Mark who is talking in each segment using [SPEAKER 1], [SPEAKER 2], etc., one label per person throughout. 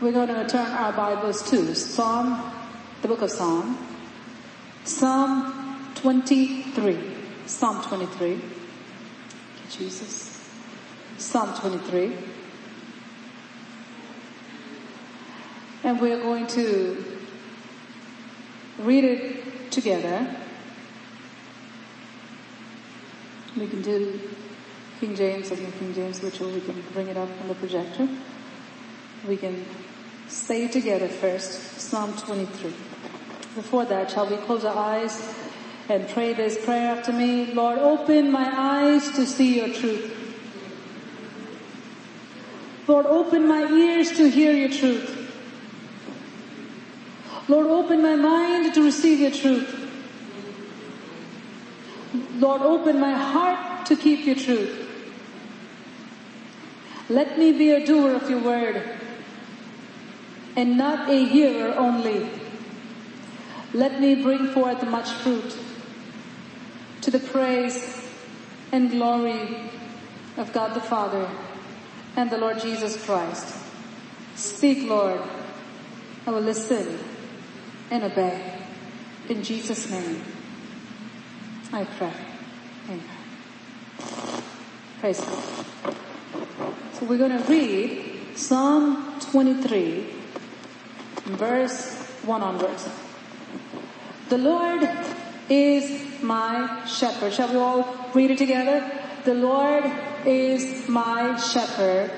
[SPEAKER 1] We're going to turn our Bibles to Psalm, the book of Psalm, Psalm 23. Psalm 23. Jesus. Psalm 23. And we're going to read it together. We can do King James New King James, which we can bring it up on the projector. We can say together first, Psalm 23. Before that, shall we close our eyes and pray this prayer after me? Lord, open my eyes to see your truth. Lord, open my ears to hear your truth. Lord, open my mind to receive your truth. Lord, open my heart to keep your truth. Let me be a doer of your word and not a hearer only. Let me bring forth much fruit to the praise and glory of God the Father and the Lord Jesus Christ. Speak, Lord. I will listen and obey. In Jesus' name, I pray. Amen. Praise God. So we're going to read Psalm 23, verse 1 onwards. The Lord is my shepherd. Shall we all read it together? The Lord is my shepherd.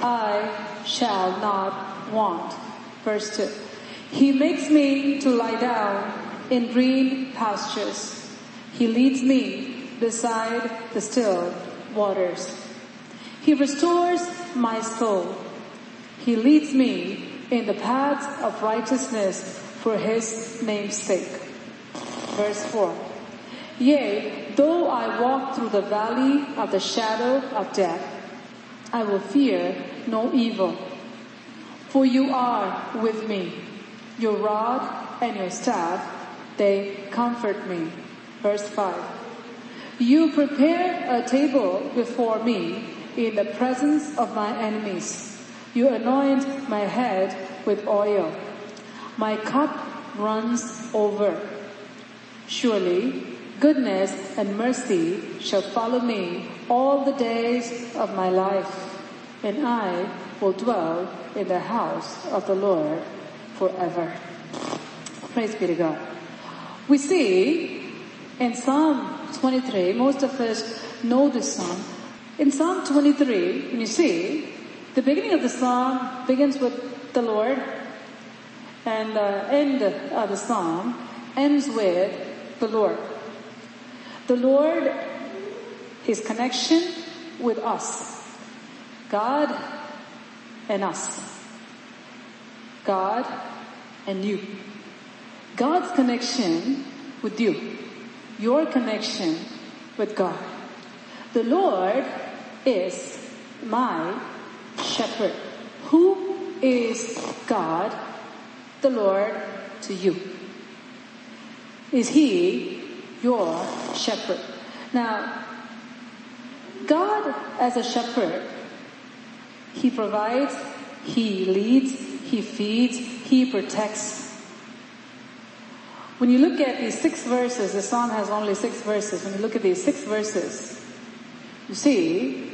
[SPEAKER 1] I shall not want. Verse 2. He makes me to lie down in green pastures. He leads me beside the still waters. He restores my soul. He leads me in the paths of righteousness for his name's sake. Verse 4. Yea, though I walk through the valley of the shadow of death, I will fear no evil. For you are with me. Your rod and your staff, they comfort me. Verse 5. You prepare a table before me in the presence of my enemies. You anoint my head with oil. My cup runs over. Surely goodness and mercy shall follow me all the days of my life, and I will dwell in the house of the Lord forever. Praise be to God. We see in Psalm 23, most of us know this psalm. In Psalm 23, when you see, the beginning of the psalm begins with the Lord, and the end of the psalm ends with the Lord. The Lord, His connection with us. God and us. God and you. God's connection with you. Your connection with God. The Lord is my shepherd. Who is God, the Lord, to you? Is He your shepherd? Now, God as a shepherd, He provides, He leads, He feeds, He protects. When you look at these six verses, the psalm has only six verses. When you look at these six verses, you see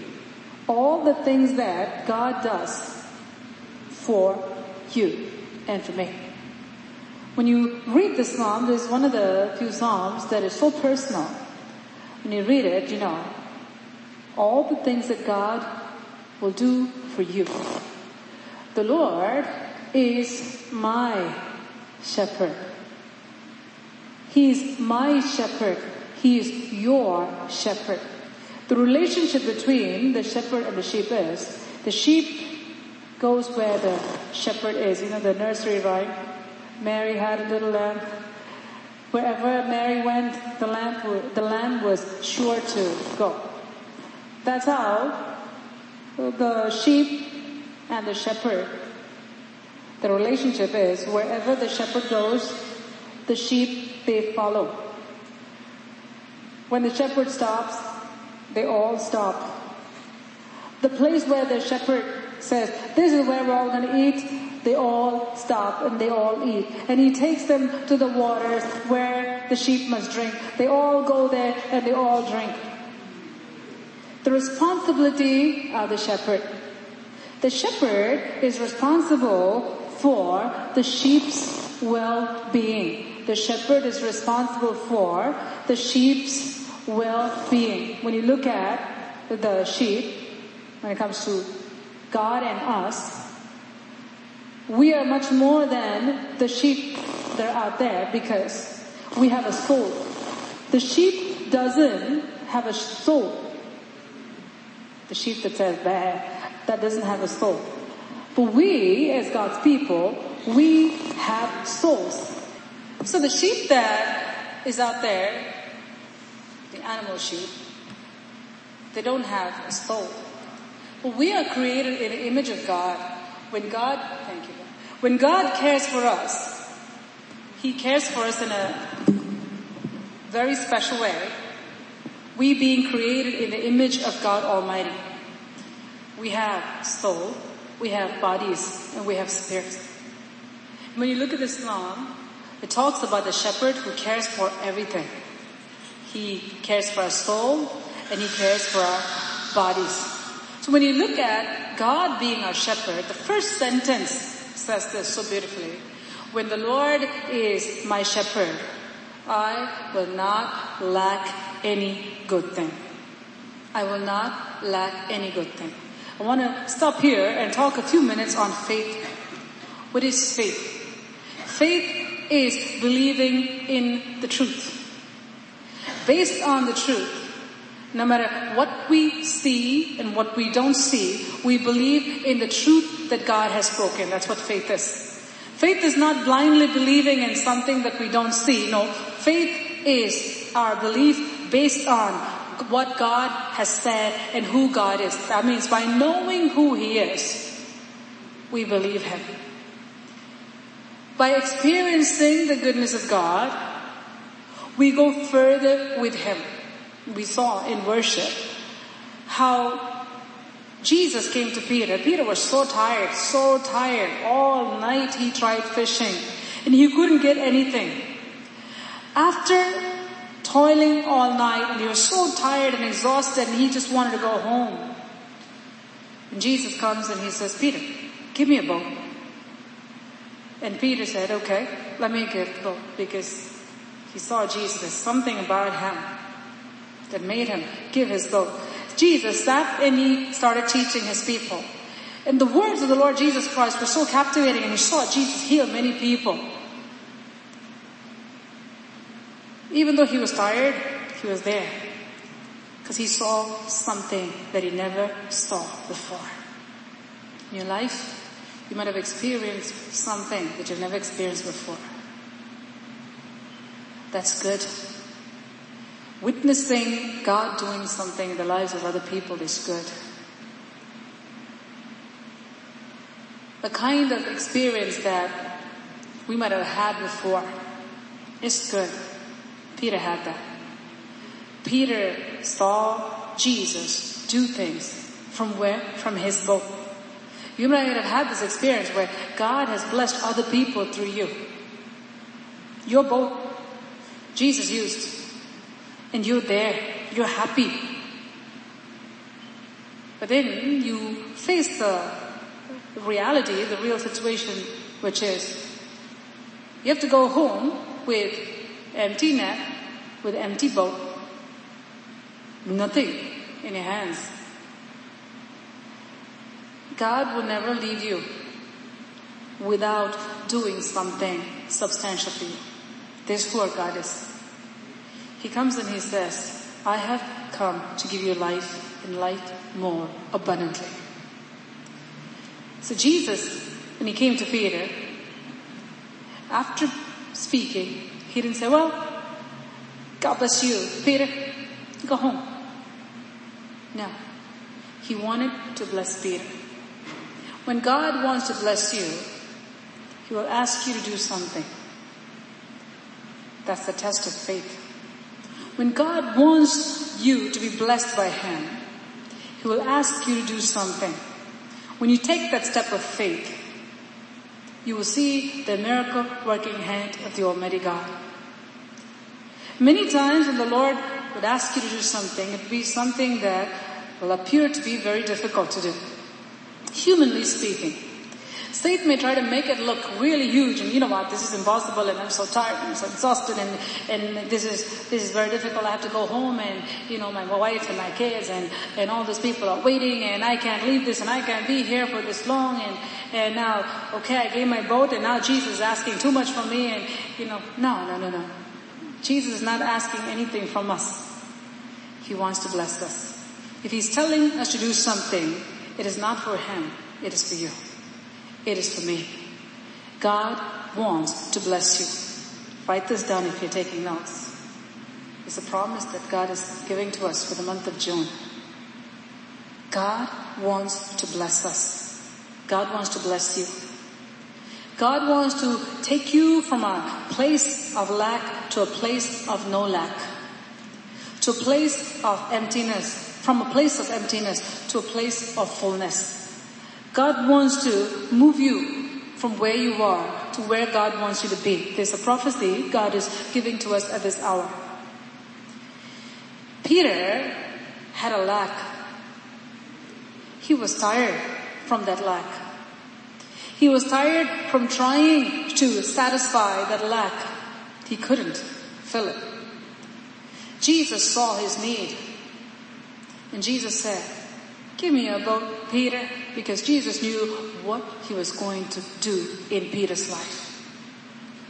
[SPEAKER 1] all the things that God does for you and for me. When you read the psalm, there's one of the few psalms that is so personal. When you read it, you know, all the things that God will do for you. The Lord is my shepherd. He's my shepherd. He is your shepherd. The relationship between the shepherd and the sheep is the sheep goes where the shepherd is. You know the nursery rhyme. Mary had a little lamb. Wherever Mary went, the lamb, the lamb was sure to go. That's how the sheep and the shepherd, the relationship is wherever the shepherd goes, the sheep, they follow. When the shepherd stops, they all stop. The place where the shepherd says, this is where we're all going to eat, they all stop and they all eat. And he takes them to the waters where the sheep must drink. They all go there and they all drink. The responsibility of the shepherd. The shepherd is responsible for the sheep's well-being. The shepherd is responsible for the sheep's well-being. When you look at the sheep, when it comes to God and us, we are much more than the sheep that are out there because we have a soul. The sheep doesn't have a soul. The sheep that says bad, that doesn't have a soul. But we, as God's people, we have souls. So the sheep that is out there, the animal sheep, they don't have a soul. But we are created in the image of God. When God, thank you, when God cares for us, He cares for us in a very special way. We being created in the image of God Almighty. We have soul, we have bodies, and we have spirits. When you look at psalm, it talks about the shepherd who cares for everything. He cares for our soul, and he cares for our bodies. So when you look at God being our shepherd, the first sentence says this so beautifully. When the Lord is my shepherd, I will not lack any good thing. I will not lack any good thing. I want to stop here and talk a few minutes on faith. What is faith? Faith is believing in the truth. Based on the truth, no matter what we see and what we don't see, we believe in the truth that God has spoken. That's what faith is. Faith is not blindly believing in something that we don't see. No, faith is our belief based on what God has said and who God is. That means by knowing who He is, we believe Him. By experiencing the goodness of God, we go further with Him we saw in worship how Jesus came to Peter. Peter was so tired, so tired. All night he tried fishing and he couldn't get anything. After toiling all night and he was so tired and exhausted and he just wanted to go home. And Jesus comes and he says, Peter, give me a boat. And Peter said, okay, let me get the boat because he saw Jesus. Something about him that made him give his boat. Jesus sat and he started teaching his people. And the words of the Lord Jesus Christ were so captivating and he saw Jesus heal many people. Even though he was tired, he was there. Because he saw something that he never saw before. In your life, you might have experienced something that you've never experienced before. That's good. Witnessing God doing something in the lives of other people is good. The kind of experience that we might have had before is good. Peter had that. Peter saw Jesus do things from where? From his boat. You might have had this experience where God has blessed other people through you. Your boat, Jesus used and you're there, you're happy. But then you face the reality, the real situation, which is you have to go home with empty net, with empty boat, nothing in your hands. God will never leave you without doing something substantial for you. This poor who our God is. He comes and he says, I have come to give you life and life more abundantly. So Jesus, when he came to Peter, after speaking, he didn't say, well, God bless you, Peter, go home. No. He wanted to bless Peter. When God wants to bless you, He will ask you to do something. That's the test of faith. When God wants you to be blessed by Him, He will ask you to do something. When you take that step of faith, you will see the miracle working hand of the Almighty God. Many times when the Lord would ask you to do something, it would be something that will appear to be very difficult to do. Humanly speaking. Satan may try to make it look really huge and you know what, this is impossible and I'm so tired and I'm so exhausted and, and this is, this is very difficult. I have to go home and you know, my wife and my kids and, and all those people are waiting and I can't leave this and I can't be here for this long and, and now, okay, I gave my vote and now Jesus is asking too much from me and you know, no, no, no, no. Jesus is not asking anything from us. He wants to bless us. If He's telling us to do something, it is not for Him, it is for you. It is for me. God wants to bless you. Write this down if you're taking notes. It's a promise that God is giving to us for the month of June. God wants to bless us. God wants to bless you. God wants to take you from a place of lack to a place of no lack. To a place of emptiness. From a place of emptiness to a place of fullness. God wants to move you from where you are to where God wants you to be. There's a prophecy God is giving to us at this hour. Peter had a lack. He was tired from that lack. He was tired from trying to satisfy that lack. He couldn't fill it. Jesus saw his need. And Jesus said, give me a boat, Peter, because Jesus knew what he was going to do in Peter's life.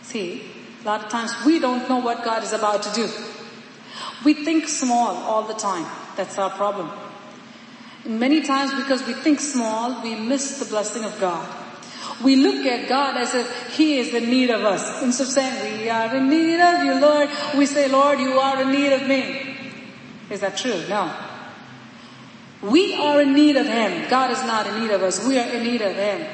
[SPEAKER 1] See, a lot of times we don't know what God is about to do. We think small all the time. That's our problem. And many times because we think small, we miss the blessing of God. We look at God as if He is in need of us. Instead of saying, we are in need of you, Lord, we say, Lord, you are in need of me. Is that true? No. We are in need of Him. God is not in need of us. We are in need of Him.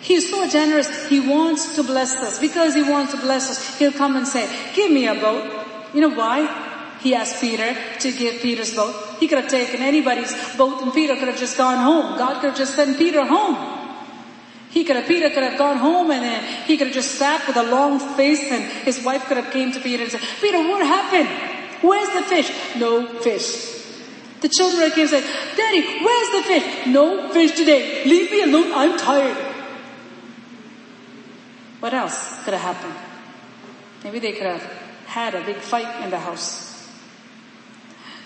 [SPEAKER 1] He's so generous. He wants to bless us. Because He wants to bless us, He'll come and say, give me a boat. You know why? He asked Peter to give Peter's boat. He could have taken anybody's boat and Peter could have just gone home. God could have just sent Peter home. He could have, Peter could have gone home and then he could have just sat with a long face and his wife could have came to Peter and said, Peter, what happened? Where's the fish? No fish. The children came and said, Daddy, where's the fish? No fish today. Leave me alone. I'm tired. What else could have happened? Maybe they could have had a big fight in the house.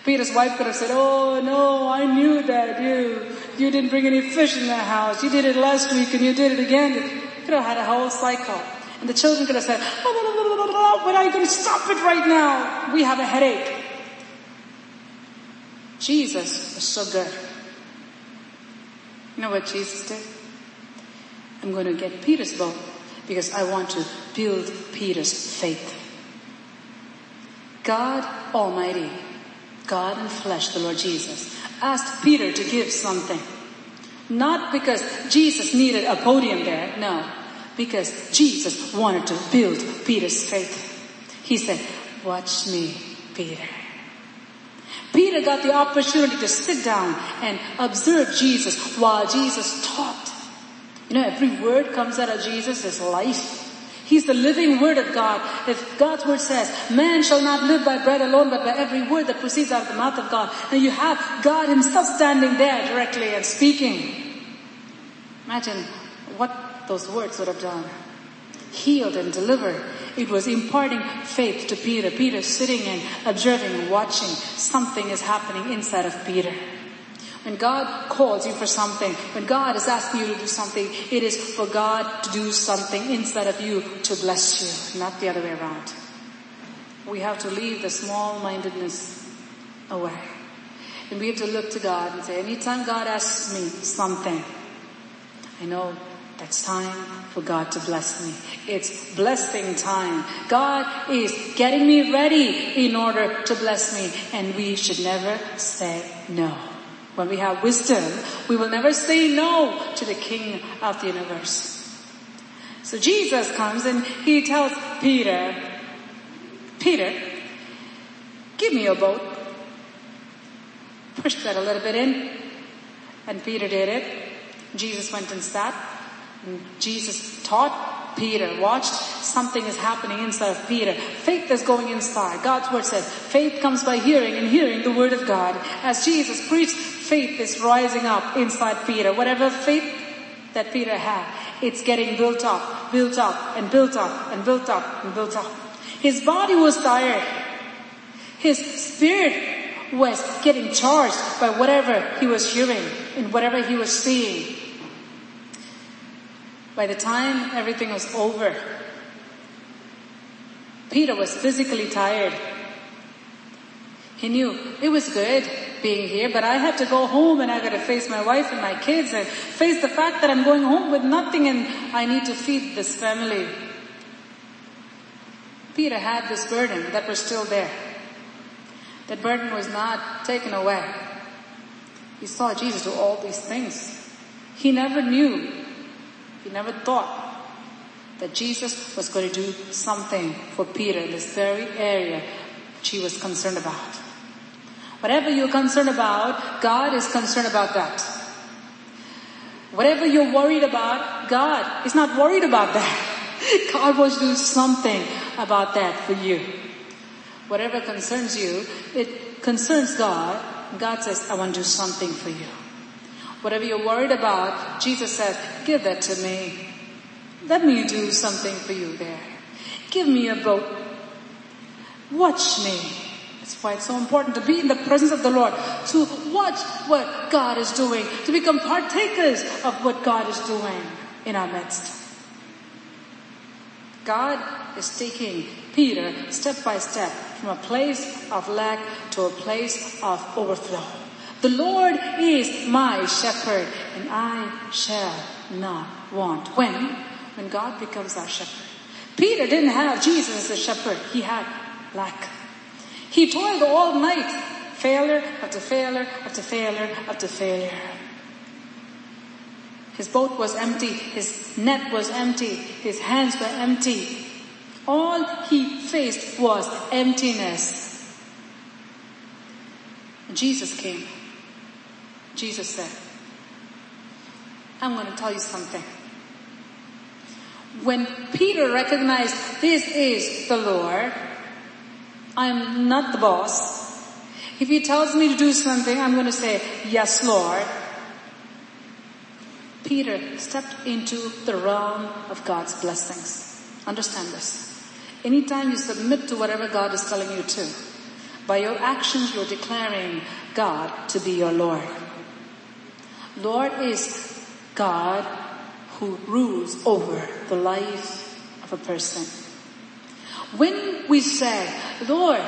[SPEAKER 1] Peter's wife could have said, oh no, I knew that you, you didn't bring any fish in the house. You did it last week and you did it again. You could have had a whole cycle. And the children could have said, oh, are you going to stop it right now? We have a headache. Jesus was so good. You know what Jesus did? I'm going to get Peter's boat because I want to build Peter's faith. God Almighty, God in flesh, the Lord Jesus, asked Peter to give something. Not because Jesus needed a podium there, no. Because Jesus wanted to build Peter's faith. He said, watch me, Peter. Peter got the opportunity to sit down and observe Jesus while Jesus taught. You know, every word comes out of Jesus is life. He's the living word of God. If God's word says, man shall not live by bread alone, but by every word that proceeds out of the mouth of God. And you have God himself standing there directly and speaking. Imagine what those words would have done. Healed and delivered. It was imparting faith to Peter. Peter sitting and observing watching. Something is happening inside of Peter. When God calls you for something, when God is asking you to do something, it is for God to do something inside of you to bless you, not the other way around. We have to leave the small-mindedness away. And we have to look to God and say, anytime God asks me something, I know that's time for God to bless me. It's blessing time. God is getting me ready in order to bless me and we should never say no. When we have wisdom, we will never say no to the King of the universe. So Jesus comes and he tells Peter, Peter, give me your boat. Push that a little bit in. And Peter did it. Jesus went and sat. Jesus taught. Peter. watched, something is happening inside of Peter. Faith is going inside. God's word says, faith comes by hearing and hearing the word of God. As Jesus preached, faith is rising up inside Peter. Whatever faith that Peter had, it's getting built up, built up, and built up, and built up, and built up. His body was tired. His spirit was getting charged by whatever he was hearing and whatever he was seeing. By the time everything was over, Peter was physically tired. He knew it was good being here, but I had to go home and I gotta face my wife and my kids and face the fact that I'm going home with nothing and I need to feed this family. Peter had this burden that was still there. That burden was not taken away. He saw Jesus do all these things. He never knew, he never thought that Jesus was going to do something for Peter in this very area which he was concerned about. Whatever you're concerned about, God is concerned about that. Whatever you're worried about, God is not worried about that. God wants to do something about that for you. Whatever concerns you, it concerns God. God says, I want to do something for you. Whatever you're worried about, Jesus said, give that to me. Let me do something for you there. Give me a boat. Watch me. That's why it's so important to be in the presence of the Lord, to watch what God is doing, to become partakers of what God is doing in our midst. God is taking Peter step by step from a place of lack to a place of overflow. The Lord is my shepherd and I shall not want. When? When God becomes our shepherd. Peter didn't have Jesus as a shepherd. He had lack. He toiled all night, failure after failure after failure after failure. His boat was empty. His net was empty. His hands were empty. All he faced was emptiness. Jesus came. Jesus said, I'm going to tell you something. When Peter recognized this is the Lord, I'm not the boss. If he tells me to do something, I'm going to say, yes, Lord. Peter stepped into the realm of God's blessings. Understand this. Anytime you submit to whatever God is telling you to, by your actions you're declaring God to be your Lord. Lord is God who rules over the life of a person. When we say, Lord,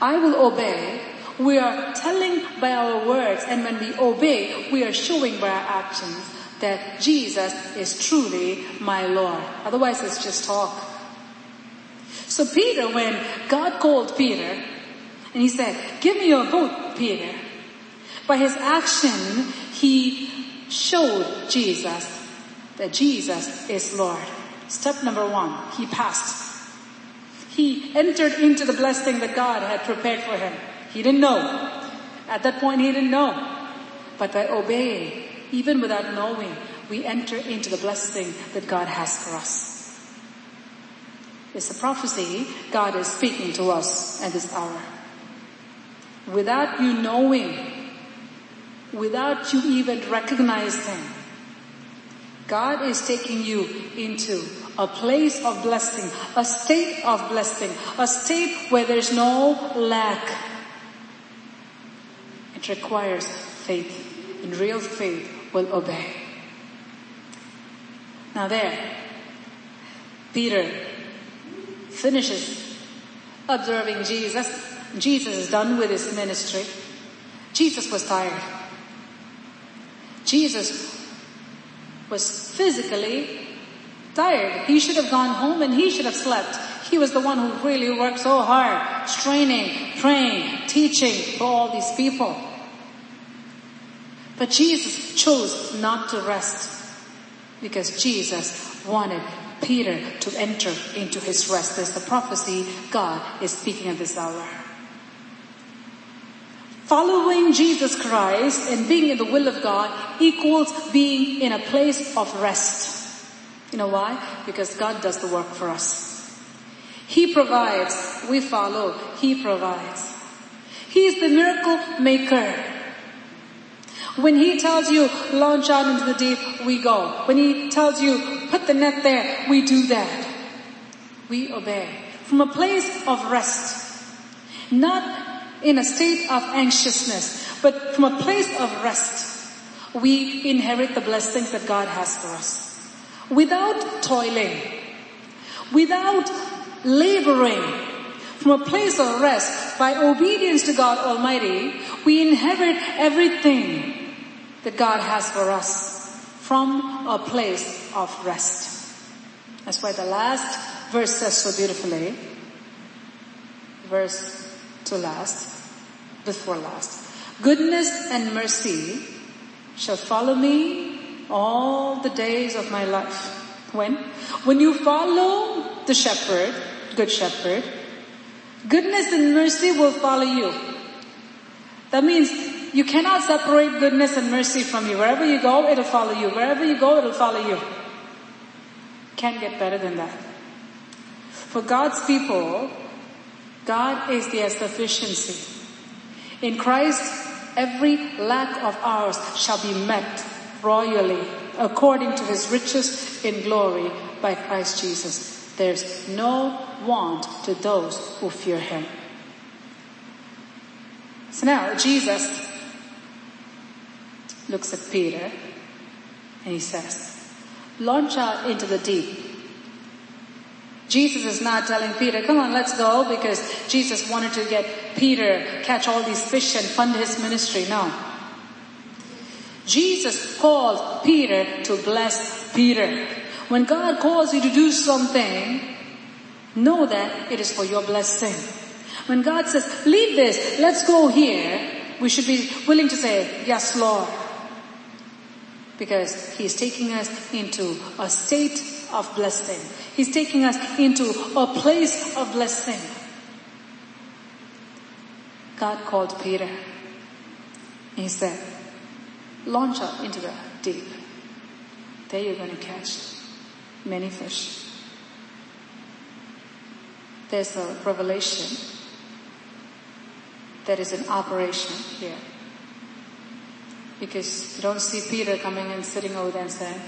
[SPEAKER 1] I will obey, we are telling by our words and when we obey, we are showing by our actions that Jesus is truly my Lord. Otherwise it's just talk. So Peter, when God called Peter and he said, give me your boat, Peter. By his action, he showed Jesus that Jesus is Lord. Step number one, he passed. He entered into the blessing that God had prepared for him. He didn't know. At that point he didn't know. But by obeying, even without knowing, we enter into the blessing that God has for us. It's a prophecy God is speaking to us at this hour. Without you knowing, without you even recognizing, God is taking you into a place of blessing, a state of blessing, a state where there's no lack. It requires faith. And real faith will obey. Now there, Peter finishes observing Jesus. Jesus is done with his ministry. Jesus was tired. Jesus was physically tired. He should have gone home and he should have slept. He was the one who really worked so hard, straining, praying, teaching for all these people. But Jesus chose not to rest because Jesus wanted Peter to enter into his rest. There's the prophecy God is speaking at this hour. Following Jesus Christ and being in the will of God equals being in a place of rest. You know why? Because God does the work for us. He provides, we follow, He provides. He is the miracle maker. When He tells you, launch out into the deep, we go. When He tells you, put the net there, we do that. We obey. From a place of rest. Not in a state of anxiousness, but from a place of rest. We inherit the blessings that God has for us. Without toiling. Without laboring. From a place of rest, by obedience to God Almighty, we inherit everything that God has for us from a place of rest. That's why the last verse says so beautifully, verse to last, before last. Goodness and mercy shall follow me all the days of my life. When? When you follow the shepherd, good shepherd, goodness and mercy will follow you. That means you cannot separate goodness and mercy from you. Wherever you go, it'll follow you. Wherever you go, it'll follow you. Can't get better than that. For God's people, God is their sufficiency. In Christ, every lack of ours shall be met royally according to his riches in glory by Christ Jesus. There's no want to those who fear him. So now Jesus looks at Peter and he says, launch out into the deep. Jesus is not telling Peter, come on, let's go because Jesus wanted to get Peter catch all these fish and fund his ministry. No. Jesus called Peter to bless Peter. When God calls you to do something, know that it is for your blessing. When God says, leave this, let's go here, we should be willing to say, yes, Lord because He's taking us into a state of blessing. He's taking us into a place of blessing. God called Peter. He said, launch out into the deep. There you're going to catch many fish. There's a revelation that is an operation here. Because you don't see Peter coming and sitting over there and saying,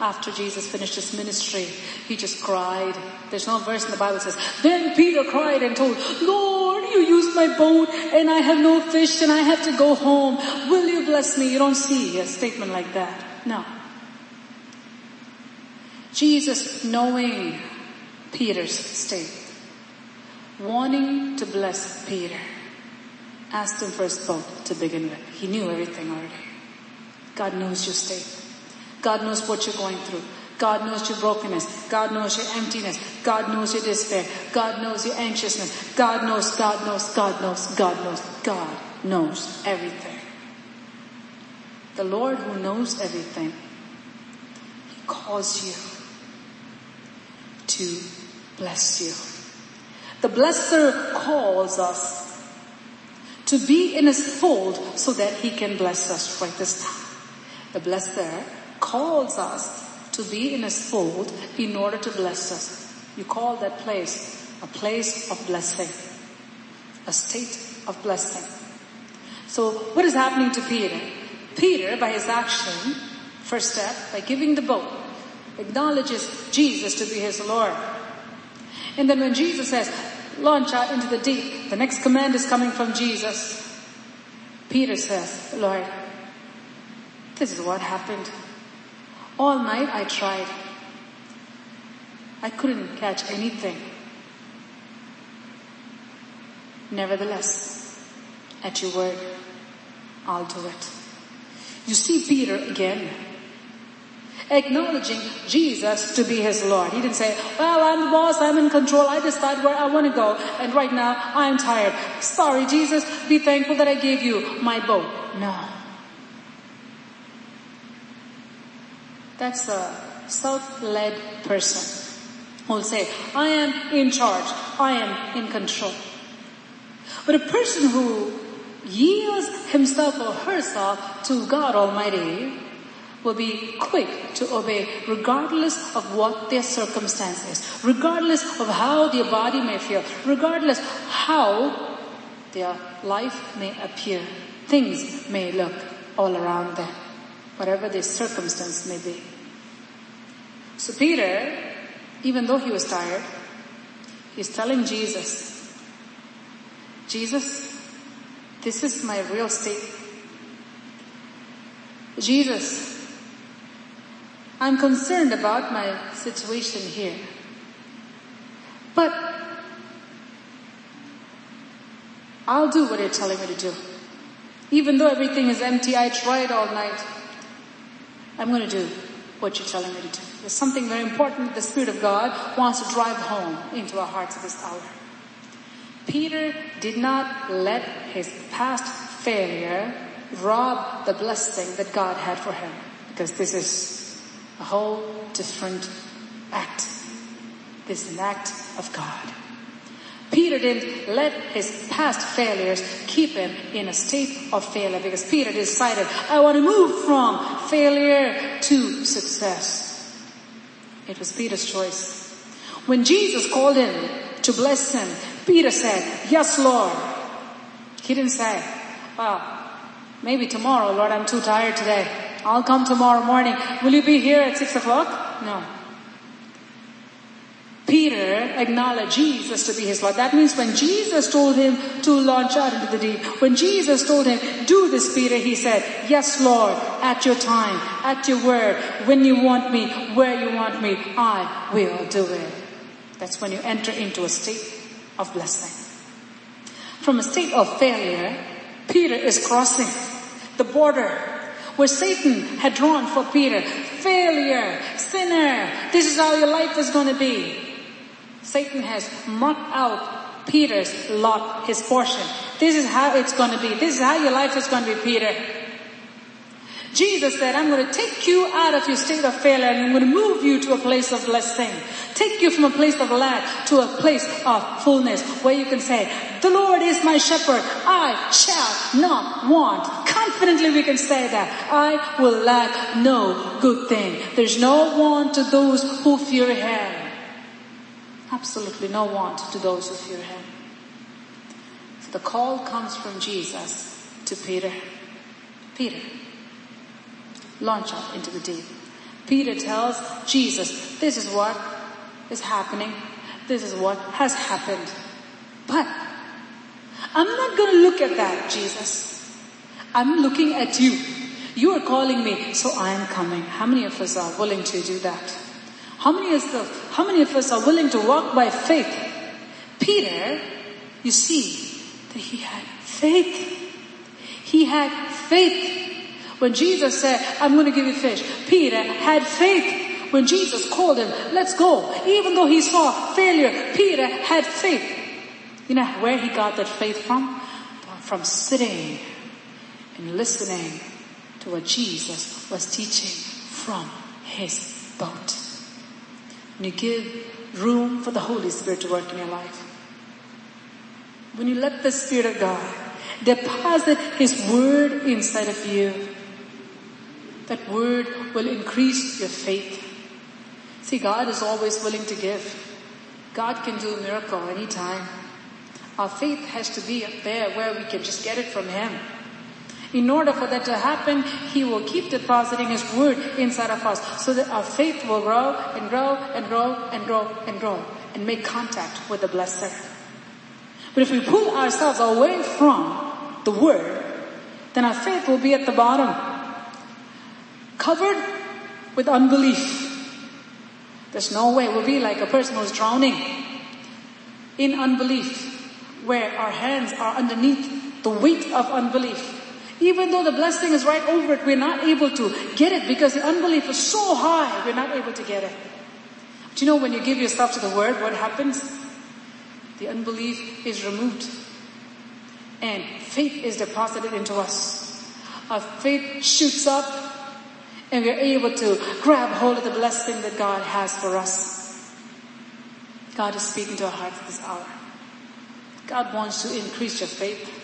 [SPEAKER 1] after Jesus finished his ministry, he just cried. There's no verse in the Bible that says, then Peter cried and told, Lord, you used my boat and I have no fish and I have to go home. Will you bless me? You don't see a statement like that. No. Jesus knowing Peter's state, wanting to bless Peter, asked him for his boat to begin with. He knew everything already. God knows your state. God knows what you're going through. God knows your brokenness. God knows your emptiness. God knows your despair. God knows your anxiousness. God knows, God knows, God knows, God knows, God knows everything. The Lord who knows everything, He calls you to bless you. The blesser calls us to be in his fold so that he can bless us right this time. The blesser calls us to be in his fold in order to bless us. You call that place a place of blessing, a state of blessing. So what is happening to Peter? Peter, by his action, first step, by giving the boat, acknowledges Jesus to be his Lord. And then when Jesus says, launch out into the deep. The next command is coming from Jesus. Peter says, Lord, this is what happened. All night I tried. I couldn't catch anything. Nevertheless, at your word, I'll do it. You see Peter again acknowledging Jesus to be his Lord. He didn't say, well, I'm the boss, I'm in control, I decide where I want to go, and right now I'm tired. Sorry, Jesus, be thankful that I gave you my boat. No. That's a self-led person who will say, I am in charge, I am in control. But a person who yields himself or herself to God Almighty will be quick to obey regardless of what their circumstance is, regardless of how their body may feel, regardless how their life may appear. Things may look all around them, whatever their circumstance may be. So Peter, even though he was tired, he's telling Jesus, Jesus, this is my real state. Jesus, I'm concerned about my situation here. But I'll do what you're telling me to do. Even though everything is empty, I tried all night. I'm going to do what you're telling me to do. There's something very important that the Spirit of God wants to drive home into our hearts at this hour. Peter did not let his past failure rob the blessing that God had for him. Because this is a whole different act. This is an act of God. Peter didn't let his past failures keep him in a state of failure because Peter decided, I want to move from failure to success. It was Peter's choice. When Jesus called him to bless him, Peter said, yes, Lord. He didn't say, well, maybe tomorrow, Lord, I'm too tired today. I'll come tomorrow morning. Will you be here at six o'clock? No. Peter acknowledged Jesus to be his Lord. That means when Jesus told him to launch out into the deep, when Jesus told him, do this Peter, he said, yes Lord, at your time, at your word, when you want me, where you want me, I will do it. That's when you enter into a state of blessing. From a state of failure, Peter is crossing the border where Satan had drawn for Peter. Failure, sinner, this is how your life is going to be. Satan has marked out Peter's lot, his portion. This is how it's going to be. This is how your life is going to be, Peter. Jesus said, I'm going to take you out of your state of failure and I'm going to move you to a place of blessing. Take you from a place of lack to a place of fullness where you can say, the Lord is my shepherd. I shall not want. Confidently we can say that. I will lack no good thing. There's no want to those who fear Him. Absolutely no want to those who fear Him. So the call comes from Jesus to Peter. Peter, launch out into the deep. Peter tells Jesus, this is what is happening. This is what has happened. But I'm not going to look at that, Jesus. I'm looking at you. You are calling me, so I am coming. How many of us are willing to do that? How many of us, how many of us are willing to walk by faith? Peter, you see that he had faith. He had faith. When Jesus said, I'm going to give you fish, Peter had faith. When Jesus called him, let's go. Even though he saw failure, Peter had faith. You know where he got that faith from? From sitting and listening to what Jesus was teaching from his boat. When you give room for the Holy Spirit to work in your life. When you let the Spirit of God deposit His Word inside of you, that Word will increase your faith. See, God is always willing to give. God can do a miracle anytime. Our faith has to be up there where we can just get it from Him. In order for that to happen, He will keep depositing His Word inside of us so that our faith will grow and grow and grow and grow and grow and make contact with the Blesser. But if we pull ourselves away from the Word, then our faith will be at the bottom, covered with unbelief. There's no way. We'll be like a person who's drowning in unbelief, where our hands are underneath the weight of unbelief. Even though the blessing is right over it, we're not able to get it because the unbelief is so high, we're not able to get it. Do you know when you give yourself to the word, what happens? The unbelief is removed. And faith is deposited into us. Our faith shoots up and we're able to grab hold of the blessing that God has for us. God is speaking to our hearts this hour. God wants to increase your faith.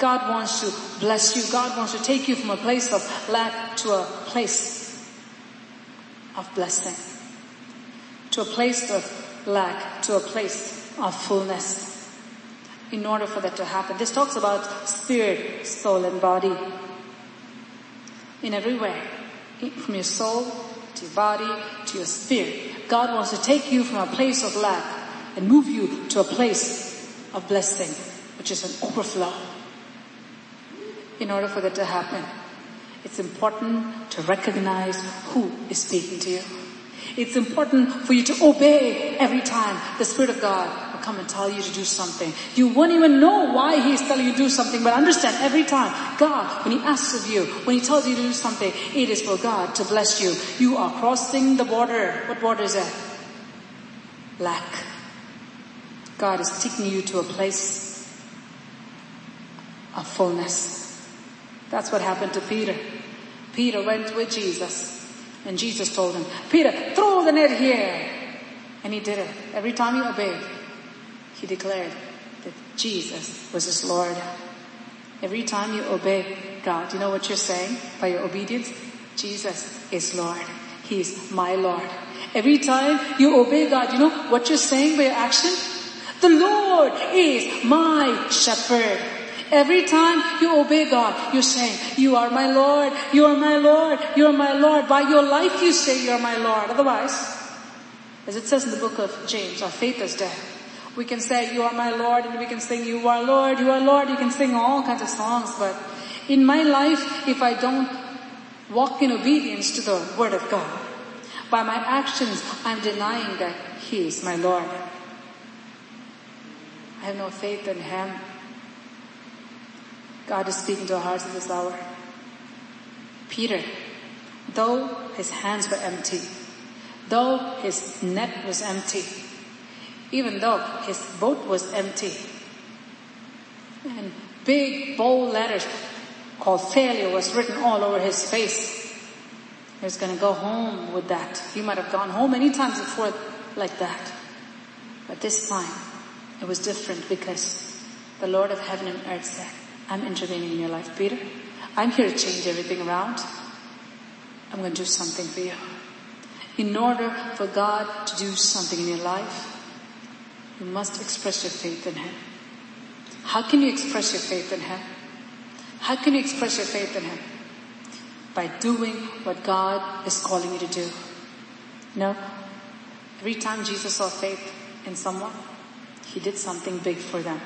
[SPEAKER 1] God wants to bless you. God wants to take you from a place of lack to a place of blessing. To a place of lack, to a place of fullness. In order for that to happen. This talks about spirit, soul and body. In every way. From your soul to your body to your spirit. God wants to take you from a place of lack and move you to a place of blessing, which is an overflow. In order for that to happen, it's important to recognize who is speaking to you. It's important for you to obey every time the Spirit of God will come and tell you to do something. You won't even know why He's telling you to do something, but understand every time God, when He asks of you, when He tells you to do something, it is for God to bless you. You are crossing the border. What border is that? Lack. God is taking you to a place of fullness. That's what happened to Peter. Peter went with Jesus and Jesus told him, Peter, throw the net here. And he did it. Every time he obeyed, he declared that Jesus was his Lord. Every time you obey God, you know what you're saying by your obedience? Jesus is Lord. He's my Lord. Every time you obey God, you know what you're saying by your action? The Lord is my shepherd. Every time you obey God, you're saying, you are my Lord, you are my Lord, you are my Lord. By your life you say you are my Lord. Otherwise, as it says in the book of James, our faith is dead. We can say, you are my Lord, and we can sing, you are Lord, you are Lord. You can sing all kinds of songs, but in my life, if I don't walk in obedience to the word of God, by my actions, I'm denying that He is my Lord. I have no faith in Him. God is speaking to our hearts at this hour. Peter, though his hands were empty, though his net was empty, even though his boat was empty, and big bold letters called failure was written all over his face. He was going to go home with that. He might have gone home many times before like that. But this time, it was different because the Lord of heaven and earth said, I'm intervening in your life, Peter. I'm here to change everything around. I'm going to do something for you. In order for God to do something in your life, you must express your faith in Him. How can you express your faith in Him? How can you express your faith in Him? By doing what God is calling you to do. You know, every time Jesus saw faith in someone, He did something big for them.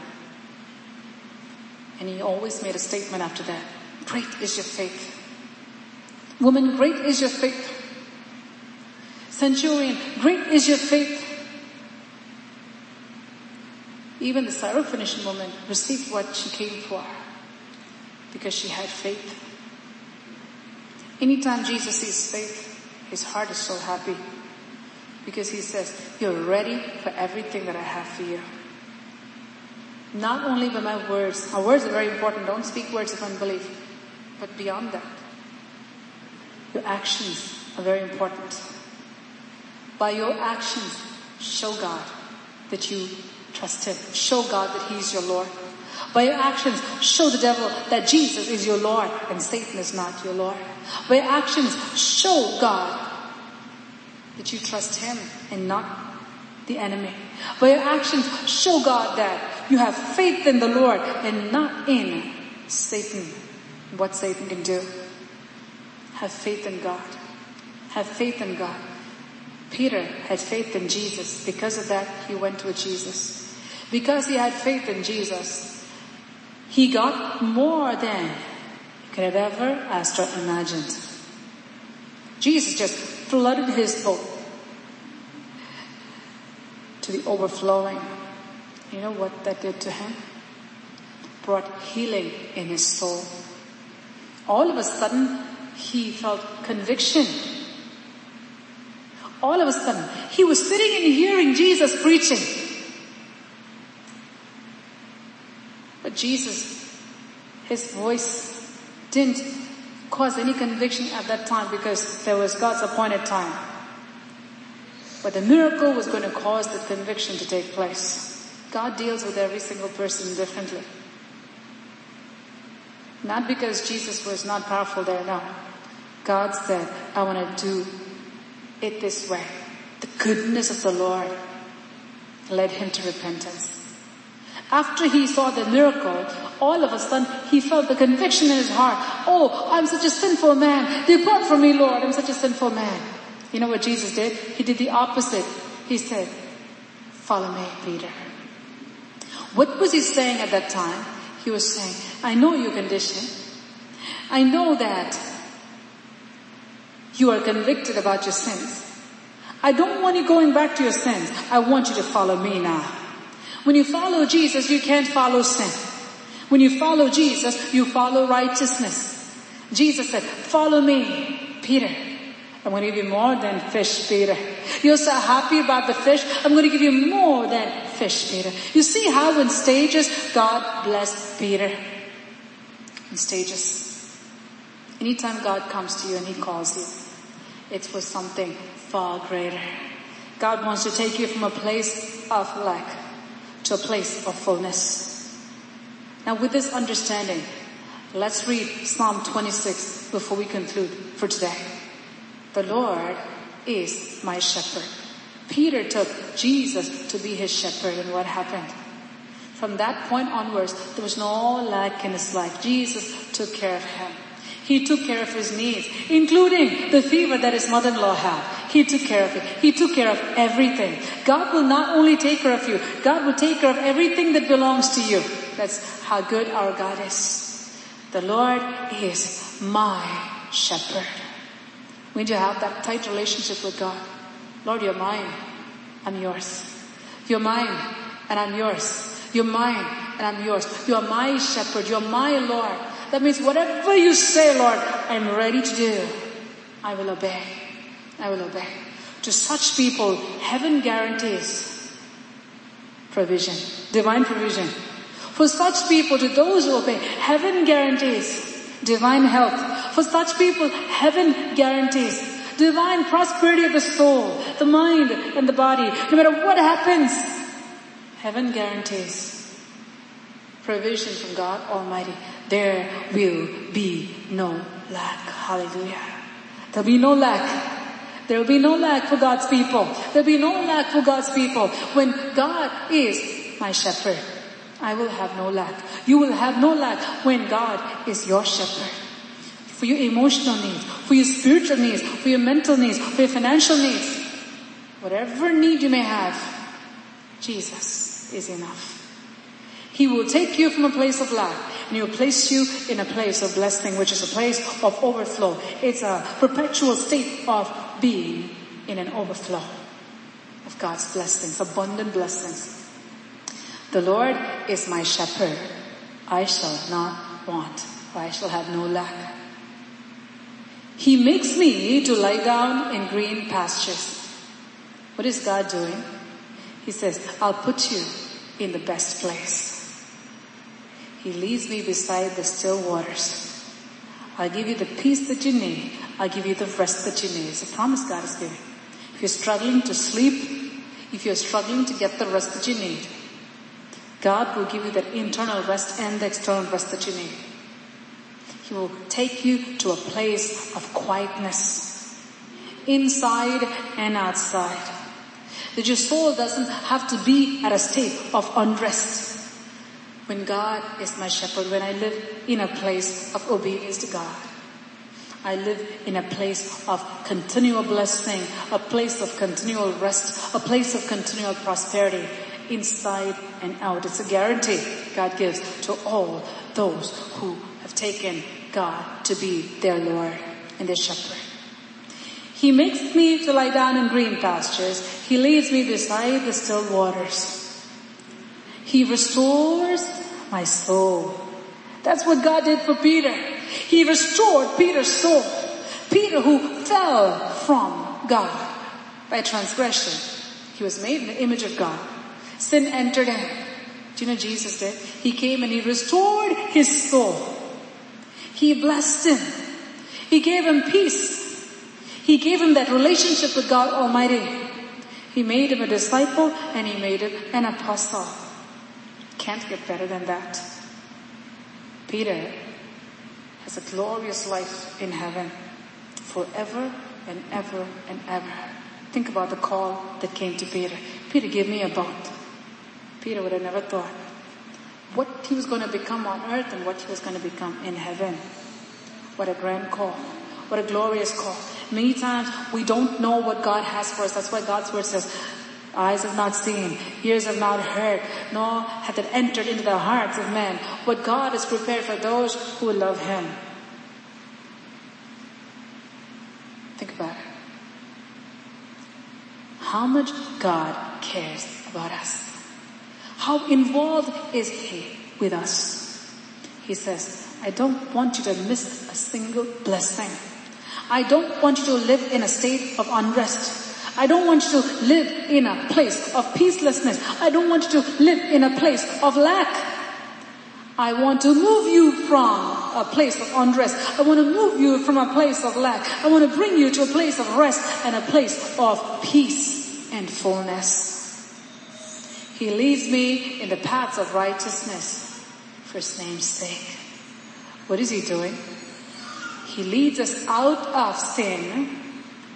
[SPEAKER 1] And He always made a statement after that. Great is your faith. Woman, great is your faith. Centurion, great is your faith. Even the Syrophoenician woman received what she came for because she had faith. Anytime Jesus sees faith, his heart is so happy because he says, you're ready for everything that I have for you. Not only by my words, our words are very important, don't speak words of unbelief, but beyond that, your actions are very important. By your actions, show God that you trust Him. Show God that He's your Lord. By your actions, show the devil that Jesus is your Lord and Satan is not your Lord. By your actions, show God that you trust Him and not the enemy. By your actions, show God that you have faith in the Lord and not in Satan, what Satan can do. Have faith in God. Have faith in God. Peter had faith in Jesus. Because of that, he went with Jesus. Because he had faith in Jesus, he got more than he could have ever asked or imagined. Jesus just flooded his boat to the overflowing. You know what that did to him? Brought healing in his soul. All of a sudden, he felt conviction. All of a sudden, he was sitting and hearing Jesus preaching. But Jesus, his voice didn't cause any conviction at that time because there was God's appointed time. But the miracle was going to cause the conviction to take place. God deals with every single person differently. Not because Jesus was not powerful there, no. God said, I want to do it this way. The goodness of the Lord led him to repentance. After he saw the miracle, all of a sudden he felt the conviction in his heart. Oh, I'm such a sinful man. Depart from me, Lord. I'm such a sinful man. You know what Jesus did? He did the opposite. He said, follow me, Peter. What was he saying at that time? He was saying, I know your condition. I know that you are convicted about your sins. I don't want you going back to your sins. I want you to follow me now. When you follow Jesus, you can't follow sin. When you follow Jesus, you follow righteousness. Jesus said, follow me, Peter. I'm going to give you more than fish, Peter. You're so happy about the fish. I'm going to give you more than fish, Peter. You see how in stages God blessed Peter? In stages. Anytime God comes to you and He calls you, it's for something far greater. God wants to take you from a place of lack to a place of fullness. Now with this understanding, let's read Psalm 26 before we conclude for today. The Lord is my shepherd. Peter took Jesus to be his shepherd and what happened? From that point onwards, there was no lack in his life. Jesus took care of him. He took care of his needs, including the fever that his mother-in-law had. He took care of it. He took care of everything. God will not only take care of you, God will take care of everything that belongs to you. That's how good our God is. The Lord is my shepherd. We need to have that tight relationship with God. Lord, you're mine. I'm yours. You're mine and I'm yours. You're mine and I'm yours. You are my shepherd. You're my Lord. That means whatever you say, Lord, I'm ready to do. I will obey. I will obey. To such people, heaven guarantees provision, divine provision. For such people, to those who obey, heaven guarantees divine health. For such people, heaven guarantees divine prosperity of the soul, the mind, and the body. No matter what happens, heaven guarantees provision from God Almighty. There will be no lack. Hallelujah. There'll be no lack. There will be no lack for God's people. There'll be no lack for God's people. When God is my shepherd, I will have no lack. You will have no lack when God is your shepherd. For your emotional needs, for your spiritual needs, for your mental needs, for your financial needs. Whatever need you may have, Jesus is enough. He will take you from a place of lack and he will place you in a place of blessing, which is a place of overflow. It's a perpetual state of being in an overflow of God's blessings, abundant blessings. The Lord is my shepherd. I shall not want, I shall have no lack. He makes me to lie down in green pastures. What is God doing? He says, I'll put you in the best place. He leads me beside the still waters. I'll give you the peace that you need. I'll give you the rest that you need. It's a promise God is giving. If you're struggling to sleep, if you're struggling to get the rest that you need, God will give you that internal rest and the external rest that you need. He will take you to a place of quietness, inside and outside. That your soul doesn't have to be at a state of unrest. When God is my shepherd, when I live in a place of obedience to God, I live in a place of continual blessing, a place of continual rest, a place of continual prosperity inside and out. It's a guarantee God gives to all those who have taken God to be their Lord and their shepherd. He makes me to lie down in green pastures. He leads me beside the still waters. He restores my soul. That's what God did for Peter. He restored Peter's soul. Peter who fell from God by transgression. He was made in the image of God. Sin entered him. Do you know Jesus did? He came and he restored his soul. He blessed him. He gave him peace. He gave him that relationship with God Almighty. He made him a disciple and he made him an apostle. Can't get better than that. Peter has a glorious life in heaven forever and ever and ever. Think about the call that came to Peter. Peter, give me a boat. Peter would have never thought what he was going to become on earth and what he was going to become in heaven. What a grand call. What a glorious call. Many times we don't know what God has for us. That's why God's word says, eyes have not seen, ears have not heard, nor hath it entered into the hearts of men. What God has prepared for those who love Him. Think about it. How much God cares about us. How involved is He with us? He says, I don't want you to miss a single blessing. I don't want you to live in a state of unrest. I don't want you to live in a place of peacelessness. I don't want you to live in a place of lack. I want to move you from a place of unrest. I want to move you from a place of lack. I want to bring you to a place of rest and a place of peace and fullness. He leads me in the paths of righteousness for his name's sake. What is he doing? He leads us out of sin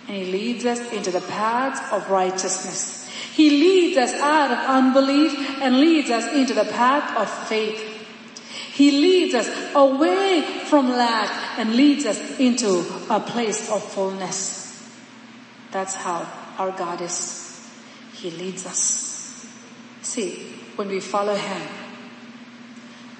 [SPEAKER 1] and he leads us into the paths of righteousness. He leads us out of unbelief and leads us into the path of faith. He leads us away from lack and leads us into a place of fullness. That's how our God is. He leads us. See, when we follow Him,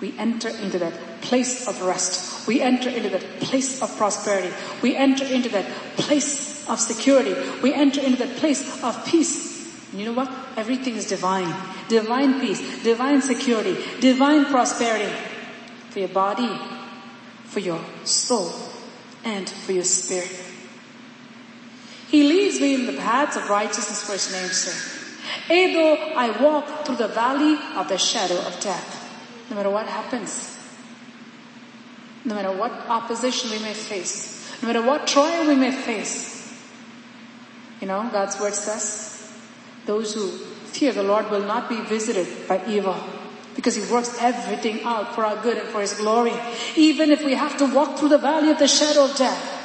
[SPEAKER 1] we enter into that place of rest. We enter into that place of prosperity. We enter into that place of security. We enter into that place of peace. And you know what? Everything is divine. Divine peace, divine security, divine prosperity for your body, for your soul, and for your spirit. He leads me in the paths of righteousness for his name's sake. Yea, though I walk through the valley of the shadow of death, no matter what happens, no matter what opposition we may face, no matter what trial we may face, you know, God's word says, those who fear the Lord will not be visited by evil because he works everything out for our good and for his glory. Even if we have to walk through the valley of the shadow of death,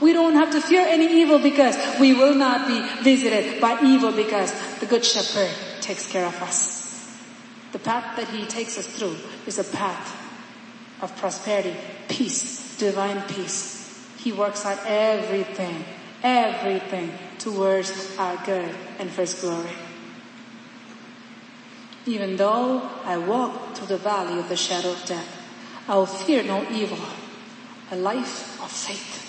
[SPEAKER 1] we don't have to fear any evil because we will not be visited by evil because the good shepherd takes care of us. The path that he takes us through is a path of prosperity, peace, divine peace. He works out everything, everything towards our good and for his glory. Even though I walk through the valley of the shadow of death, I will fear no evil. A life of faith.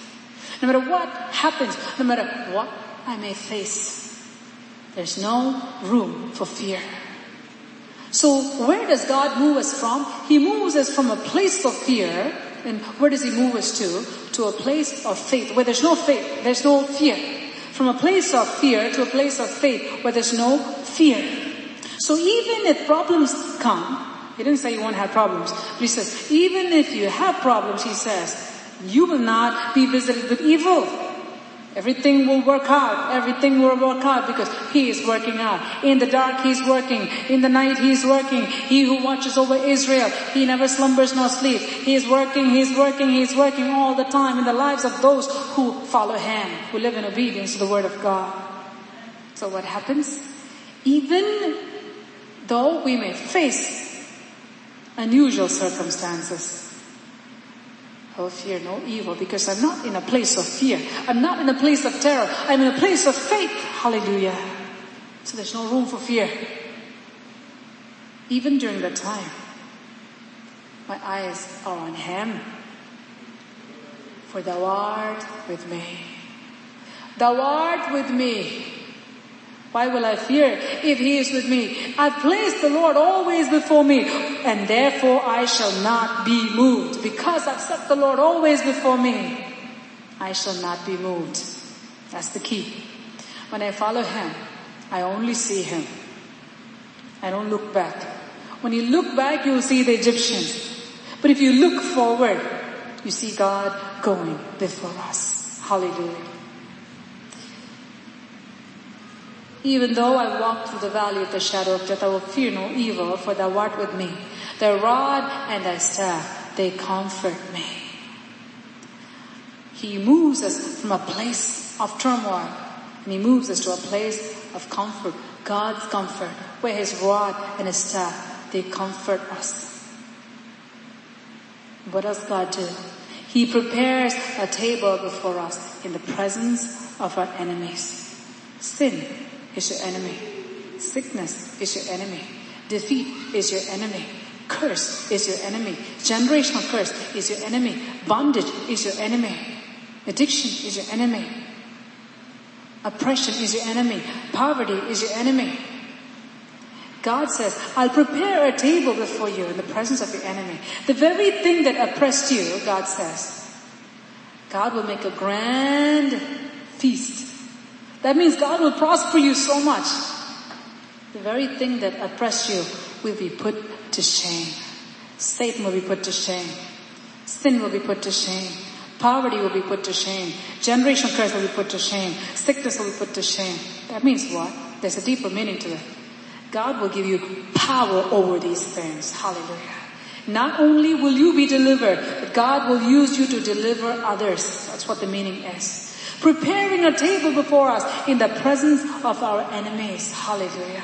[SPEAKER 1] No matter what happens, no matter what I may face, there's no room for fear. So where does God move us from? He moves us from a place of fear, and where does He move us to? To a place of faith. Where there's no faith, there's no fear. From a place of fear to a place of faith where there's no fear. So even if problems come, he didn't say you won't have problems, but he says, even if you have problems, he says, you will not be visited with evil. Everything will work out. Everything will work out because He is working out. In the dark He's working. In the night He's working. He who watches over Israel, He never slumbers nor sleeps. He is working, He's working, He's working all the time in the lives of those who follow Him, who live in obedience to the Word of God. So what happens? Even though we may face unusual circumstances, Will fear no evil because I'm not in a place of fear. I'm not in a place of terror. I'm in a place of faith. Hallelujah. So there's no room for fear. Even during that time, my eyes are on Him. For thou art with me. Thou art with me. Why will I fear if he is with me? I've placed the Lord always before me and therefore I shall not be moved. Because I've set the Lord always before me, I shall not be moved. That's the key. When I follow him, I only see him. I don't look back. When you look back, you'll see the Egyptians. But if you look forward, you see God going before us. Hallelujah. Even though I walk through the valley of the shadow of death, I will fear no evil, for thou art with me. Thy rod and thy staff, they comfort me. He moves us from a place of turmoil and He moves us to a place of comfort, God's comfort, where His rod and His staff, they comfort us. What does God do? He prepares a table before us in the presence of our enemies. Sin is your enemy. Sickness is your enemy. Defeat is your enemy. Curse is your enemy. Generational curse is your enemy. Bondage is your enemy. Addiction is your enemy. Oppression is your enemy. Poverty is your enemy. God says, I'll prepare a table before you in the presence of your enemy. The very thing that oppressed you, God says, God will make a grand feast. That means God will prosper you so much. The very thing that oppressed you will be put to shame. Satan will be put to shame. Sin will be put to shame. Poverty will be put to shame. Generational curse will be put to shame. Sickness will be put to shame. That means what? There's a deeper meaning to it. God will give you power over these things. Hallelujah. Not only will you be delivered, but God will use you to deliver others. That's what the meaning is. Preparing a table before us in the presence of our enemies. Hallelujah.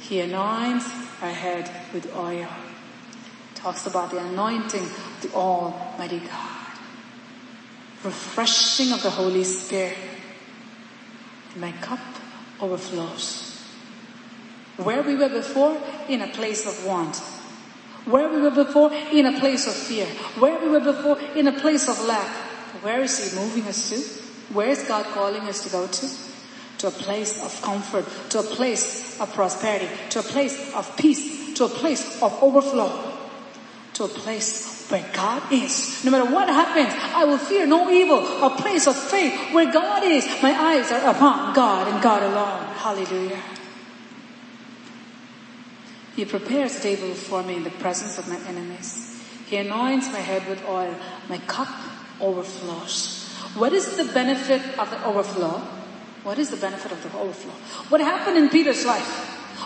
[SPEAKER 1] He anoints our head with oil. Talks about the anointing of the Almighty God. Refreshing of the Holy Spirit. My cup overflows. Where we were before, in a place of want. Where we were before, in a place of fear. Where we were before, in a place of lack. Where is He moving us to? Where is God calling us to go to? To a place of comfort, to a place of prosperity, to a place of peace, to a place of overflow, to a place where God is. No matter what happens, I will fear no evil. A place of faith where God is. My eyes are upon God and God alone. Hallelujah. He prepares a table for me in the presence of my enemies. He anoints my head with oil. My cup overflows. What is the benefit of the overflow? What is the benefit of the overflow? What happened in Peter's life?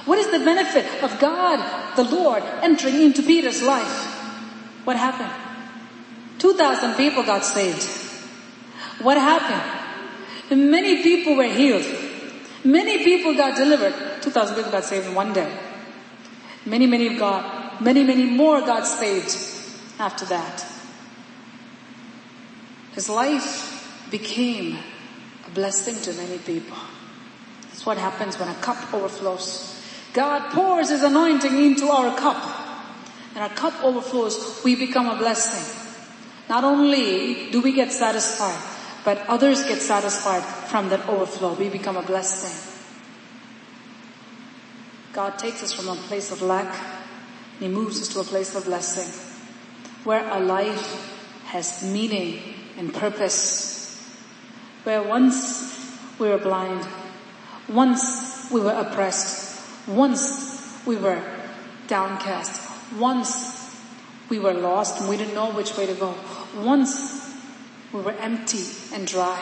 [SPEAKER 1] What is the benefit of God, the Lord, entering into Peter's life? What happened? 2,000 people got saved. What happened? Many people were healed. Many people got delivered. 2,000 people got saved in one day. Many, many got, many, many more got saved after that. His life became a blessing to many people. That's what happens when a cup overflows. God pours His anointing into our cup. And our cup overflows, we become a blessing. Not only do we get satisfied, but others get satisfied from that overflow. We become a blessing. God takes us from a place of lack and He moves us to a place of blessing where our life has meaning and purpose. Where once we were blind, once we were oppressed, once we were downcast, once we were lost and we didn't know which way to go. Once we were empty and dry.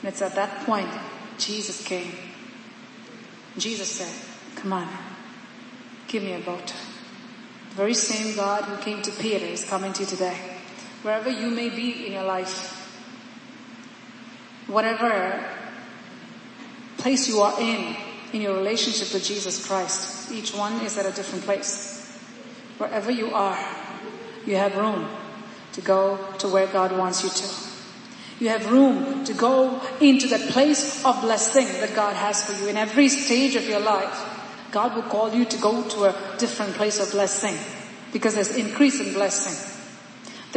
[SPEAKER 1] And it's at that point Jesus came. Jesus said, come on, give me a boat. The very same God who came to Peter is coming to you today. Wherever you may be in your life, whatever place you are in, in your relationship with Jesus Christ, each one is at a different place. Wherever you are, you have room to go to where God wants you to. You have room to go into that place of blessing that God has for you in every stage of your life. God will call you to go to a different place of blessing because there's increase in blessing.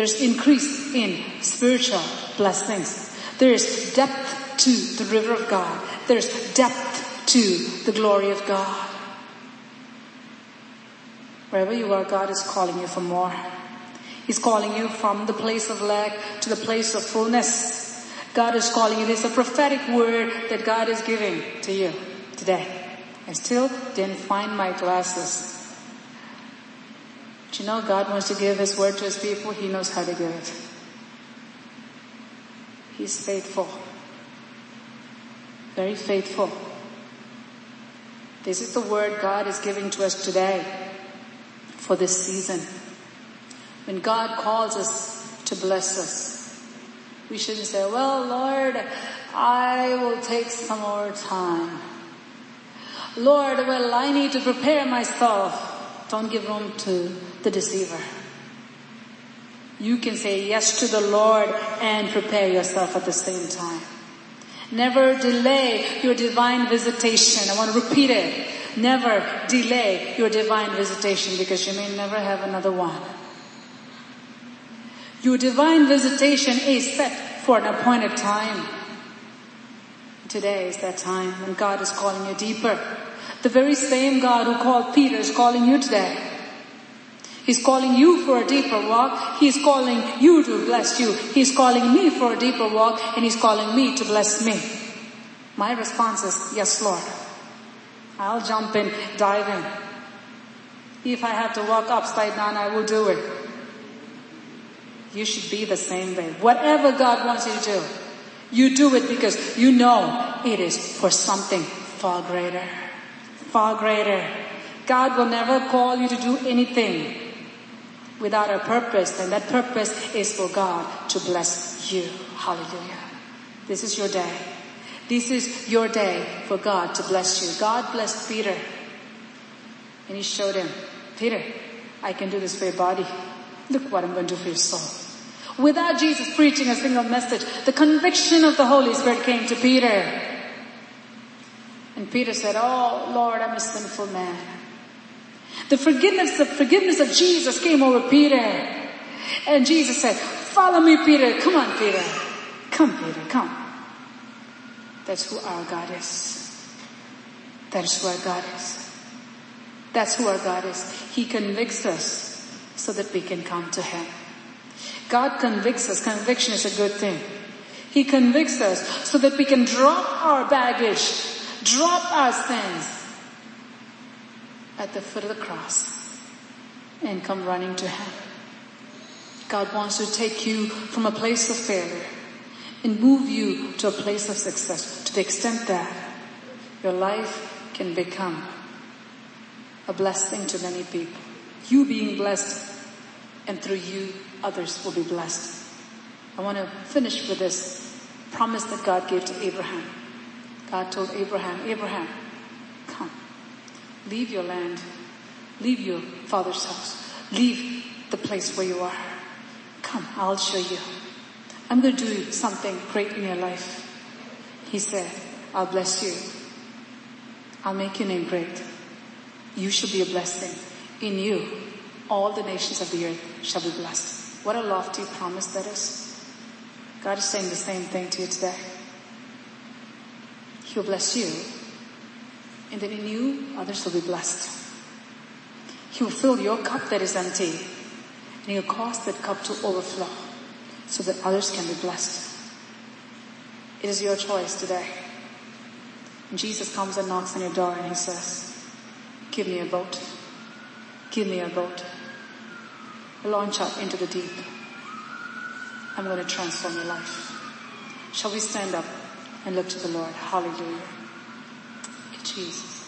[SPEAKER 1] There's increase in spiritual blessings. There's depth to the river of God. There's depth to the glory of God. Wherever you are, God is calling you for more. He's calling you from the place of lack to the place of fullness. God is calling you. There's a prophetic word that God is giving to you today. I still didn't find my glasses. But you know, God wants to give His word to His people. He knows how to give it. He's faithful. Very faithful. This is the word God is giving to us today for this season. When God calls us to bless us. We shouldn't say, well, Lord, I will take some more time. Lord, well, I need to prepare myself. Don't give room to the deceiver. You can say yes to the Lord and prepare yourself at the same time. Never delay your divine visitation. I want to repeat it. Never delay your divine visitation because you may never have another one. Your divine visitation is set for an appointed time. Today is that time when God is calling you deeper. The very same God who called Peter is calling you today. He's calling you for a deeper walk. He's calling you to bless you. He's calling me for a deeper walk and He's calling me to bless me. My response is, yes Lord. I'll jump in, dive in. If I have to walk upside down, I will do it. You should be the same way. Whatever God wants you to do, you do it because you know it is for something far greater. Far greater. God will never call you to do anything without a purpose, and that purpose is for God to bless you. Hallelujah. This is your day. This is your day for God to bless you. God blessed Peter. And he showed him, Peter, I can do this for your body. Look what I'm going to do for your soul. Without Jesus preaching a single message, the conviction of the Holy Spirit came to Peter. And Peter said, Oh Lord, I'm a sinful man. The forgiveness, the forgiveness of Jesus came over Peter. And Jesus said, follow me Peter. Come on Peter. Come Peter, come. That's who our God is. That's who our God is. That's who our God is. He convicts us so that we can come to Him. God convicts us. Conviction is a good thing. He convicts us so that we can drop our baggage, drop our sins at the foot of the cross and come running to Him. God wants to take you from a place of failure and move you to a place of success to the extent that your life can become a blessing to many people. You being blessed and through you others will be blessed. I want to finish with this promise that God gave to Abraham. God told Abraham, Abraham, leave your land, leave your father's house, leave the place where you are. Come, I'll show you. I'm going to do something great in your life. He said, I'll bless you. I'll make your name great. You shall be a blessing. In you, all the nations of the earth shall be blessed. What a lofty promise that is. God is saying the same thing to you today. He'll bless you. And then in you, others will be blessed. He will fill your cup that is empty. And he'll cause that cup to overflow so that others can be blessed. It is your choice today. And Jesus comes and knocks on your door and he says, give me a boat. Give me a boat. Launch out into the deep. I'm going to transform your life. Shall we stand up and look to the Lord? Hallelujah. Jesus.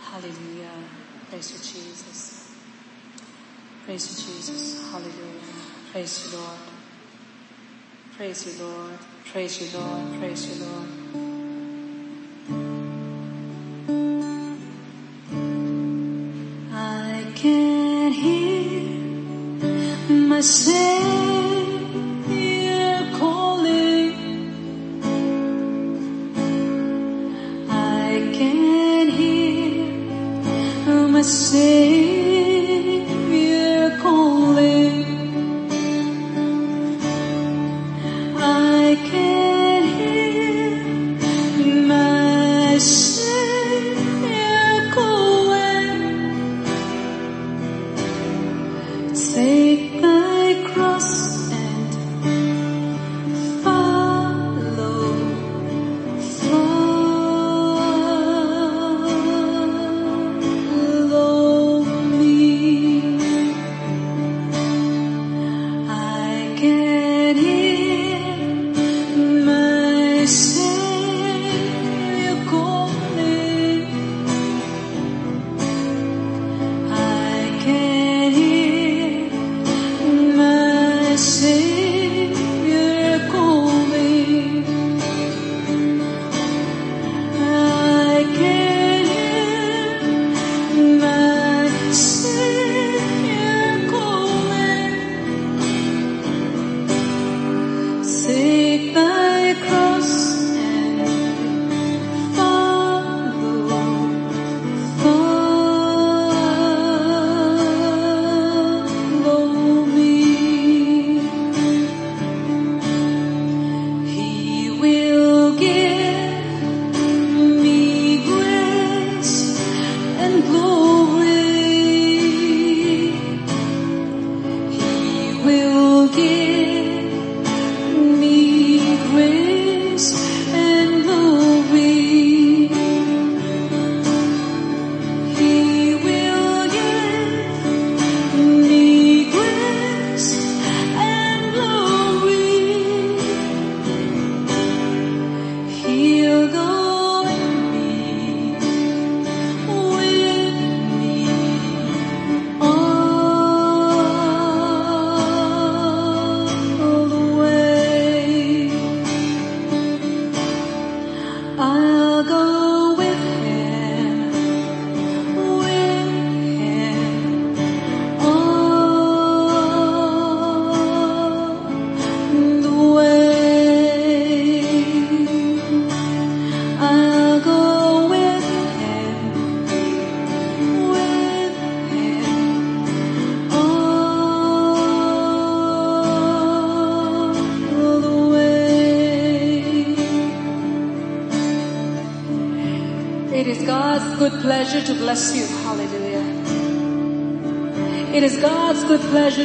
[SPEAKER 1] Hallelujah. Praise you, Jesus. Praise you, Jesus. Hallelujah. Praise you, Lord. Praise you, Lord. Praise you, Lord. Praise you, Lord. Jesus.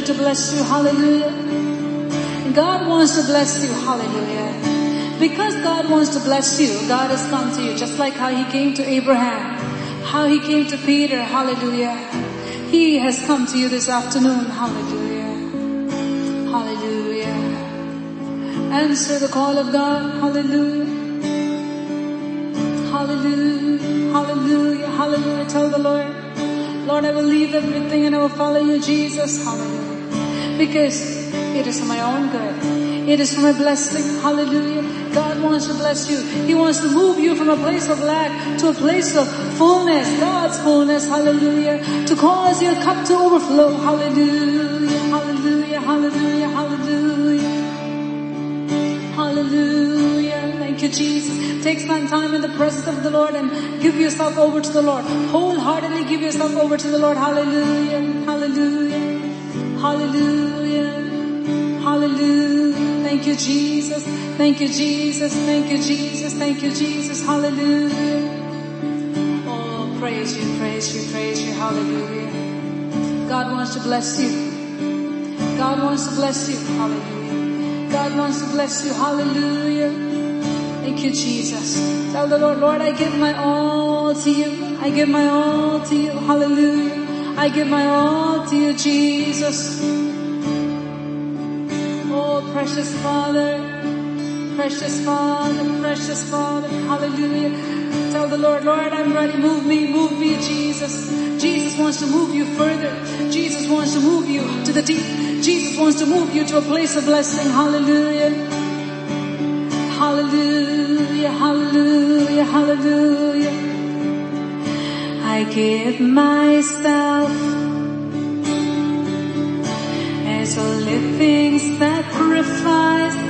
[SPEAKER 1] To bless you. Hallelujah. God wants to bless you. Hallelujah. Because God wants to bless you, God has come to you just like how He came to Abraham, how He came to Peter. Hallelujah. He has come to you this afternoon. Hallelujah. Hallelujah. Answer the call of God. Hallelujah. Hallelujah. Hallelujah. Hallelujah. Tell the Lord, Lord, I will leave everything and I will follow you, Jesus. Hallelujah. Because it is for my own good. It is for my blessing. Hallelujah. God wants to bless you. He wants to move you from a place of lack to a place of fullness. God's fullness. Hallelujah. To cause your cup to overflow. Hallelujah. Hallelujah. Hallelujah. Hallelujah. Hallelujah. Thank you, Jesus. Take some time in the presence of the Lord and give yourself over to the Lord. Wholeheartedly give yourself over to the Lord. Hallelujah. Hallelujah. Hallelujah. Hallelujah. Thank you, Jesus. Thank you, Jesus. Thank you, Jesus. Thank you, Jesus. Hallelujah. Oh, praise you, praise you, praise you. Hallelujah. God wants to bless you. God wants to bless you. Hallelujah. God wants to bless you. Hallelujah. Thank you, Jesus. Tell the Lord, Lord, I give my all to you. I give my all to you. Hallelujah. I give my all to you, Jesus. Oh, precious Father, precious Father, precious Father. Hallelujah. Tell the Lord, Lord, I'm ready. Move me, move me, Jesus. Jesus wants to move you further. Jesus wants to move you to the deep. Jesus wants to move you to a place of blessing. Hallelujah. Hallelujah, hallelujah, hallelujah. I give myself as a living sacrifice.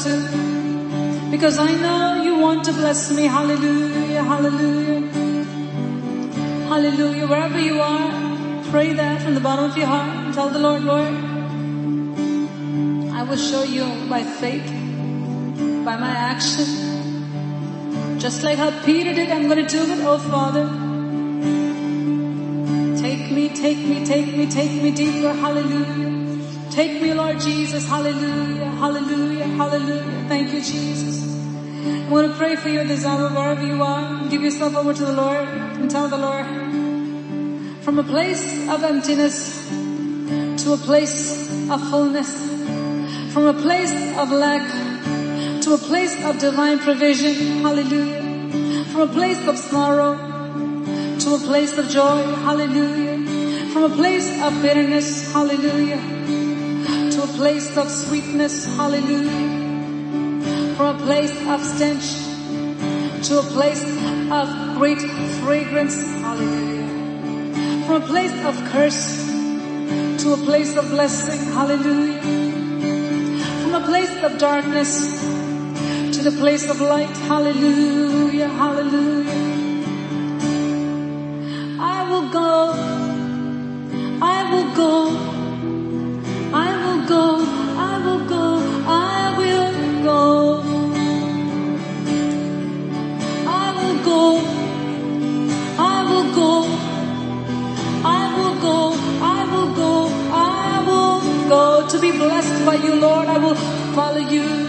[SPEAKER 1] To. Because I know you want to bless me. Hallelujah. Hallelujah. Hallelujah. Wherever you are, pray that from the bottom of your heart tell the Lord, Lord, I will show you by faith, by my action. Just like how Peter did, I'm going to do it, oh Father. Take me, take me, take me, take me deeper. Hallelujah. Lord Jesus. Hallelujah. Hallelujah. Hallelujah. Thank you, Jesus. I want to pray for you this hour wherever you are. Give yourself over to the Lord and tell the Lord from a place of emptiness to a place of fullness, from a place of lack to a place of divine provision. Hallelujah. From a place of sorrow to a place of joy. Hallelujah. From a place of bitterness. Hallelujah. Place of sweetness. Hallelujah. From a place of stench to a place of great fragrance. Hallelujah. From a place of curse to a place of blessing. Hallelujah. From a place of darkness to the place of light. Hallelujah. Hallelujah. I will go. I will go. By you, Lord. I will follow you.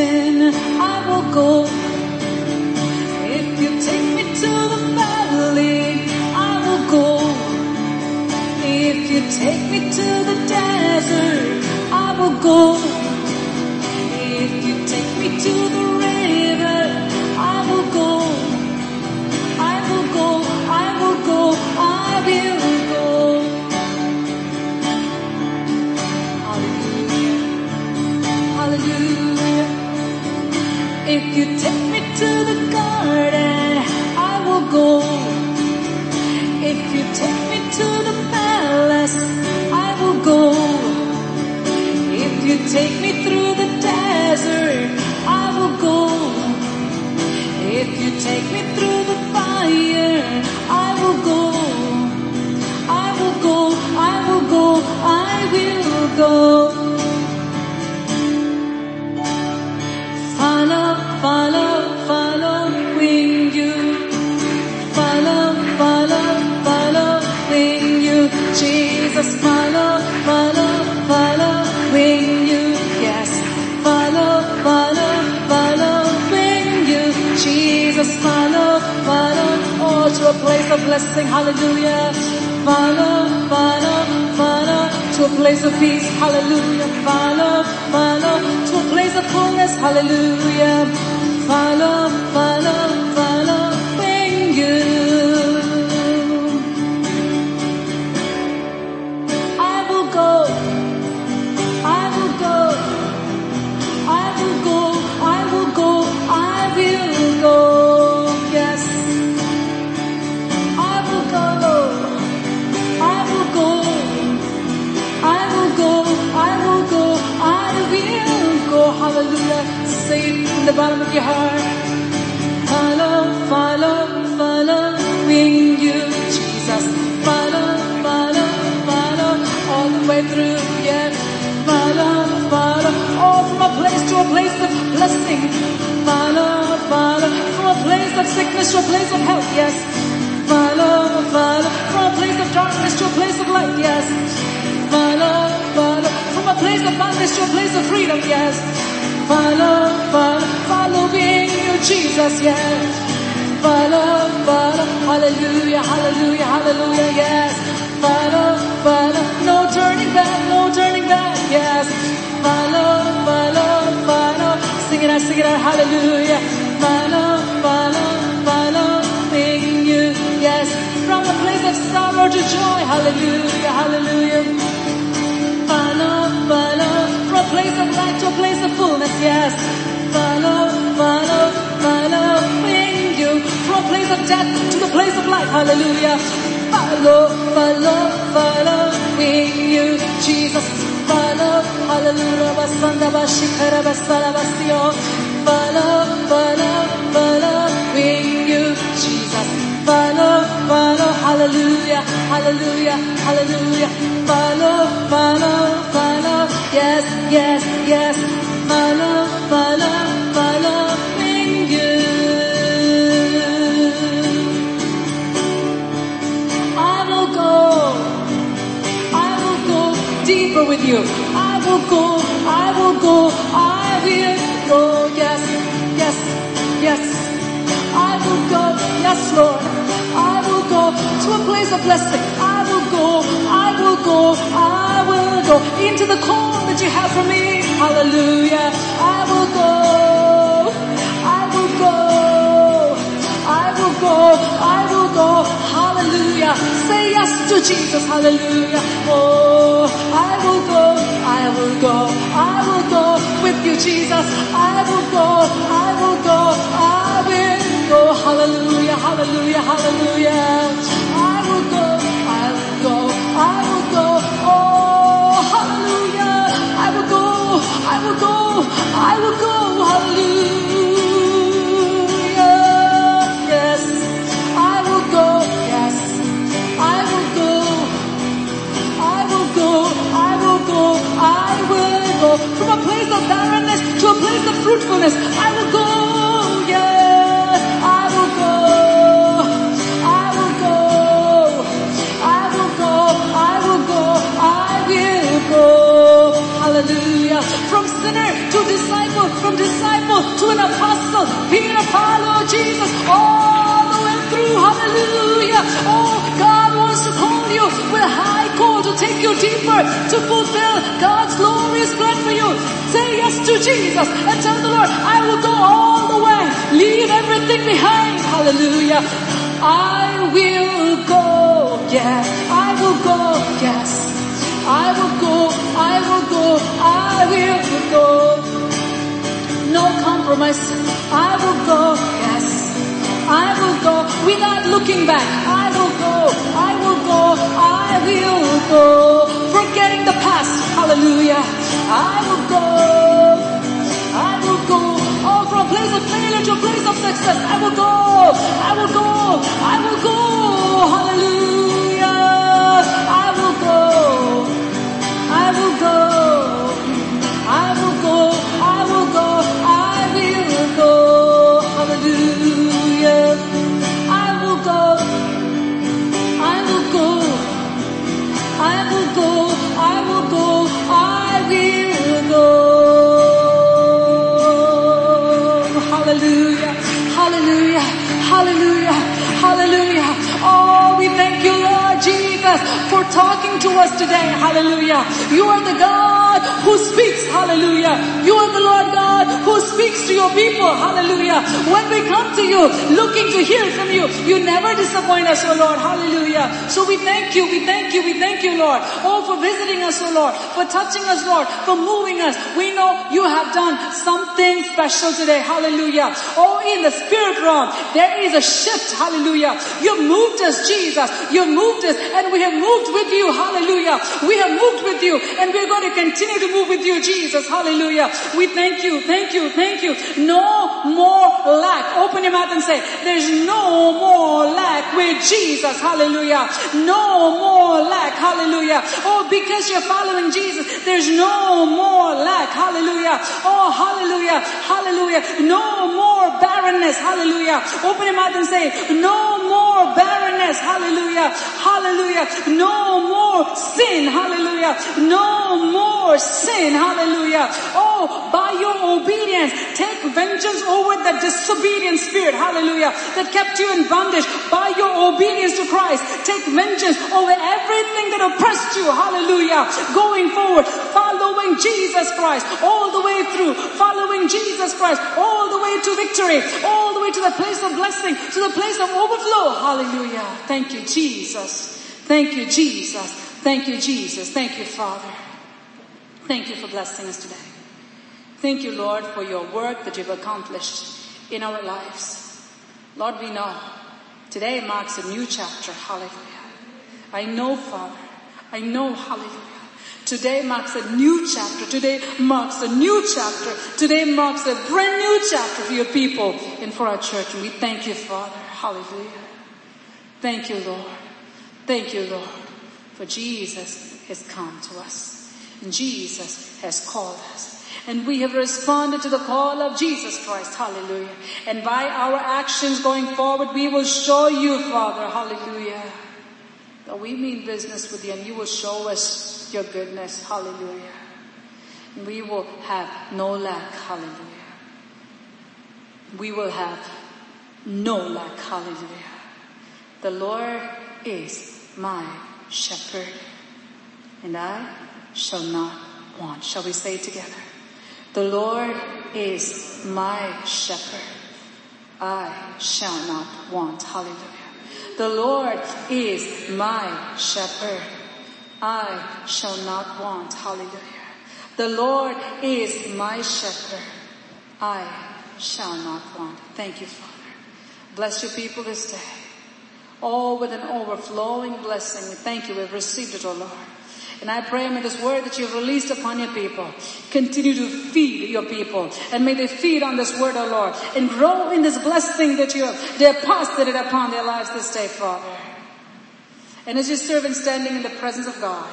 [SPEAKER 1] I will go. You follow, follow, following you. Yes, follow, follow, following you. Jesus, follow, follow, oh, to a place of blessing. Hallelujah. Follow, follow, follow, to a place of peace. Hallelujah. Follow, follow, to a place of fullness. Hallelujah. Follow, follow, the bottom of your heart. Follow, follow, following you, Jesus. Follow, follow, follow all the way through. Yeah. Follow, follow, all from a place to a place of blessing. Follow, follow, from a place of sickness to a place of health. Yes. Follow, follow, from a place of darkness to a place of light. Yes. Follow, follow, from a place of bondage to a place of freedom. Yes. Follow, follow, following you, Jesus. Yes. Follow, follow, hallelujah, hallelujah, hallelujah, yes. Follow, follow, no turning back, no turning back, yes. Follow, follow, follow, sing it out, sing it out, hallelujah. Follow, follow, following you, yes. From a place of sorrow to joy, hallelujah, hallelujah. Follow, follow, from a place of light to a place of fullness, yes. Follow, follow, you. From a place of death to the place of life, hallelujah. Follow, follow, following you, Jesus. Follow, hallelujah, basanda bashikara basala basio. Follow, follow, following you, Jesus. Follow, follow, hallelujah, hallelujah, hallelujah. Follow, follow, follow, yes, yes, yes. Follow, follow, following go. I will go. Yes, yes, yes. I will go. Yes, Lord. I will go to a place of blessing. I will go. I will go. I will go into the call that you have for me. Hallelujah. I will go. I will go. I will go. I will go. Hallelujah. Say yes to Jesus. Hallelujah. Oh, I will go. I will go. I will go with you, Jesus. I will go. I will go. I will go. Hallelujah. Hallelujah. Hallelujah. I will go. I will go. I will go. Oh, hallelujah. I will go. I will go. I will go. Hallelujah. From a place of barrenness to a place of fruitfulness. I will go. Yes. I will go. I will go. I will go. I will go. I will go. Hallelujah. From sinner to disciple, from disciple to an apostle. Peter, follow Jesus all the way through. Hallelujah. Oh, God wants to call you with high take you deeper, to fulfill God's glorious plan for you. Say yes to Jesus and tell the Lord, I will go all the way. Leave everything behind. Hallelujah. I will go. Yeah. I will go. Yes. I will go. I will go. I will go. promise. I will go, yes. I will go without looking back. I will go, I will go, I will go. Forgetting the past, hallelujah. I will go, I will go. Oh, from place of failure to place of success. I will go, I will go, I will go, hallelujah. I will go, I will go, us today. Hallelujah. You are the God who speaks. Hallelujah. You are the Lord God who speaks to your people. Hallelujah. When we come to you looking to hear from you, you never disappoint us, oh Lord. Hallelujah. So we thank you, we thank you, we thank you, Lord. Oh, for visiting us, oh Lord, for touching us, Lord, for moving us. We know you have done something special today. Hallelujah. Oh, in the spirit realm, there is a shift. Hallelujah. You've moved us, Jesus. You've moved us and we have moved with you. Hallelujah. We have moved with you and we're going to continue to move with you, Jesus. Hallelujah. We thank you, thank you, thank you. No more lack. Open your mouth and say, there's no more lack with Jesus. Hallelujah. No more lack. Hallelujah. Oh, because you're following Jesus, there's no more lack. Hallelujah. Oh, hallelujah. Hallelujah. No more barrenness. Hallelujah. Open your mouth and say, no more barrenness. Hallelujah. Hallelujah. No more sin. Hallelujah. No more sin. Hallelujah. Oh, by your obedience, take vengeance over the disobedient spirit. Hallelujah. That kept you in bondage. By your obedience to Christ, take vengeance over everything that oppressed you. Hallelujah. Going forward, following Jesus Christ all the way through, following Jesus Christ all the way to victory, all the way to the place of blessing, to the place of overflow. Hallelujah. Thank you, Jesus. Thank you, Jesus. Thank you, Jesus. Thank you, Father. Thank you for blessing us today. Thank you, Lord, for your work that you've accomplished in our lives. Lord, we know today marks a new chapter. Hallelujah. I know, Father. I know, hallelujah. Today marks a new chapter. Today marks a new chapter. Today marks a brand new chapter for your people and for our church. And we thank you, Father. Hallelujah. Thank you, Lord. Thank you, Lord. For Jesus has come to us. And Jesus has called us. And we have responded to the call of Jesus Christ. Hallelujah. And by our actions going forward, we will show you, Father. Hallelujah. That we mean business with you and you will show us your goodness. Hallelujah. We will have no lack. Hallelujah. We will have no lack. Hallelujah. The Lord is my shepherd and I shall not want. Shall we say together? The Lord is my shepherd. I shall not want. Hallelujah. The Lord is my shepherd. I shall not want. Hallelujah. The Lord is my shepherd. I shall not want. Thank you, Father. Bless your people this day. All with an overflowing blessing. Thank you. We've received it, O Lord. And I pray may this word that you've released upon your people continue to feed your people. And may they feed on this word, O Lord, and grow in this blessing that you have deposited upon their lives this day, Father. And as your servant standing in the presence of God,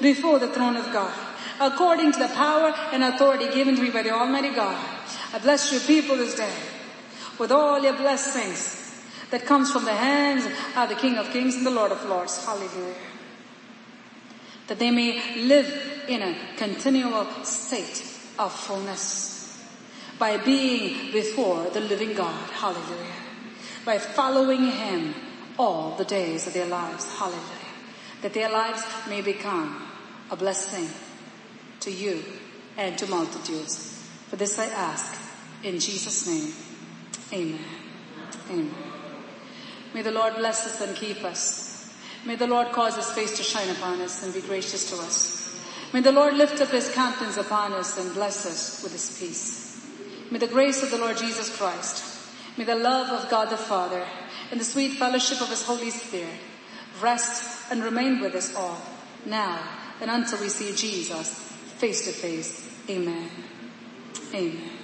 [SPEAKER 1] before the throne of God, according to the power and authority given to me by the Almighty God, I bless your people this day with all your blessings that comes from the hands of the King of Kings and the Lord of Lords. Hallelujah that they may live in a continual state of fullness by being before the living God. Hallelujah. By following Him all the days of their lives. Hallelujah. That their lives may become a blessing to you and to multitudes. For this I ask in Jesus' name. Amen. Amen. May the Lord bless us and keep us. May the Lord cause his face to shine upon us and be gracious to us. May the Lord lift up his countenance upon us and bless us with his peace. may the grace of the Lord Jesus Christ, may the love of God the Father, and the sweet fellowship of His Holy Spirit rest and remain with us all, now and until we see Jesus face to face. Amen. Amen.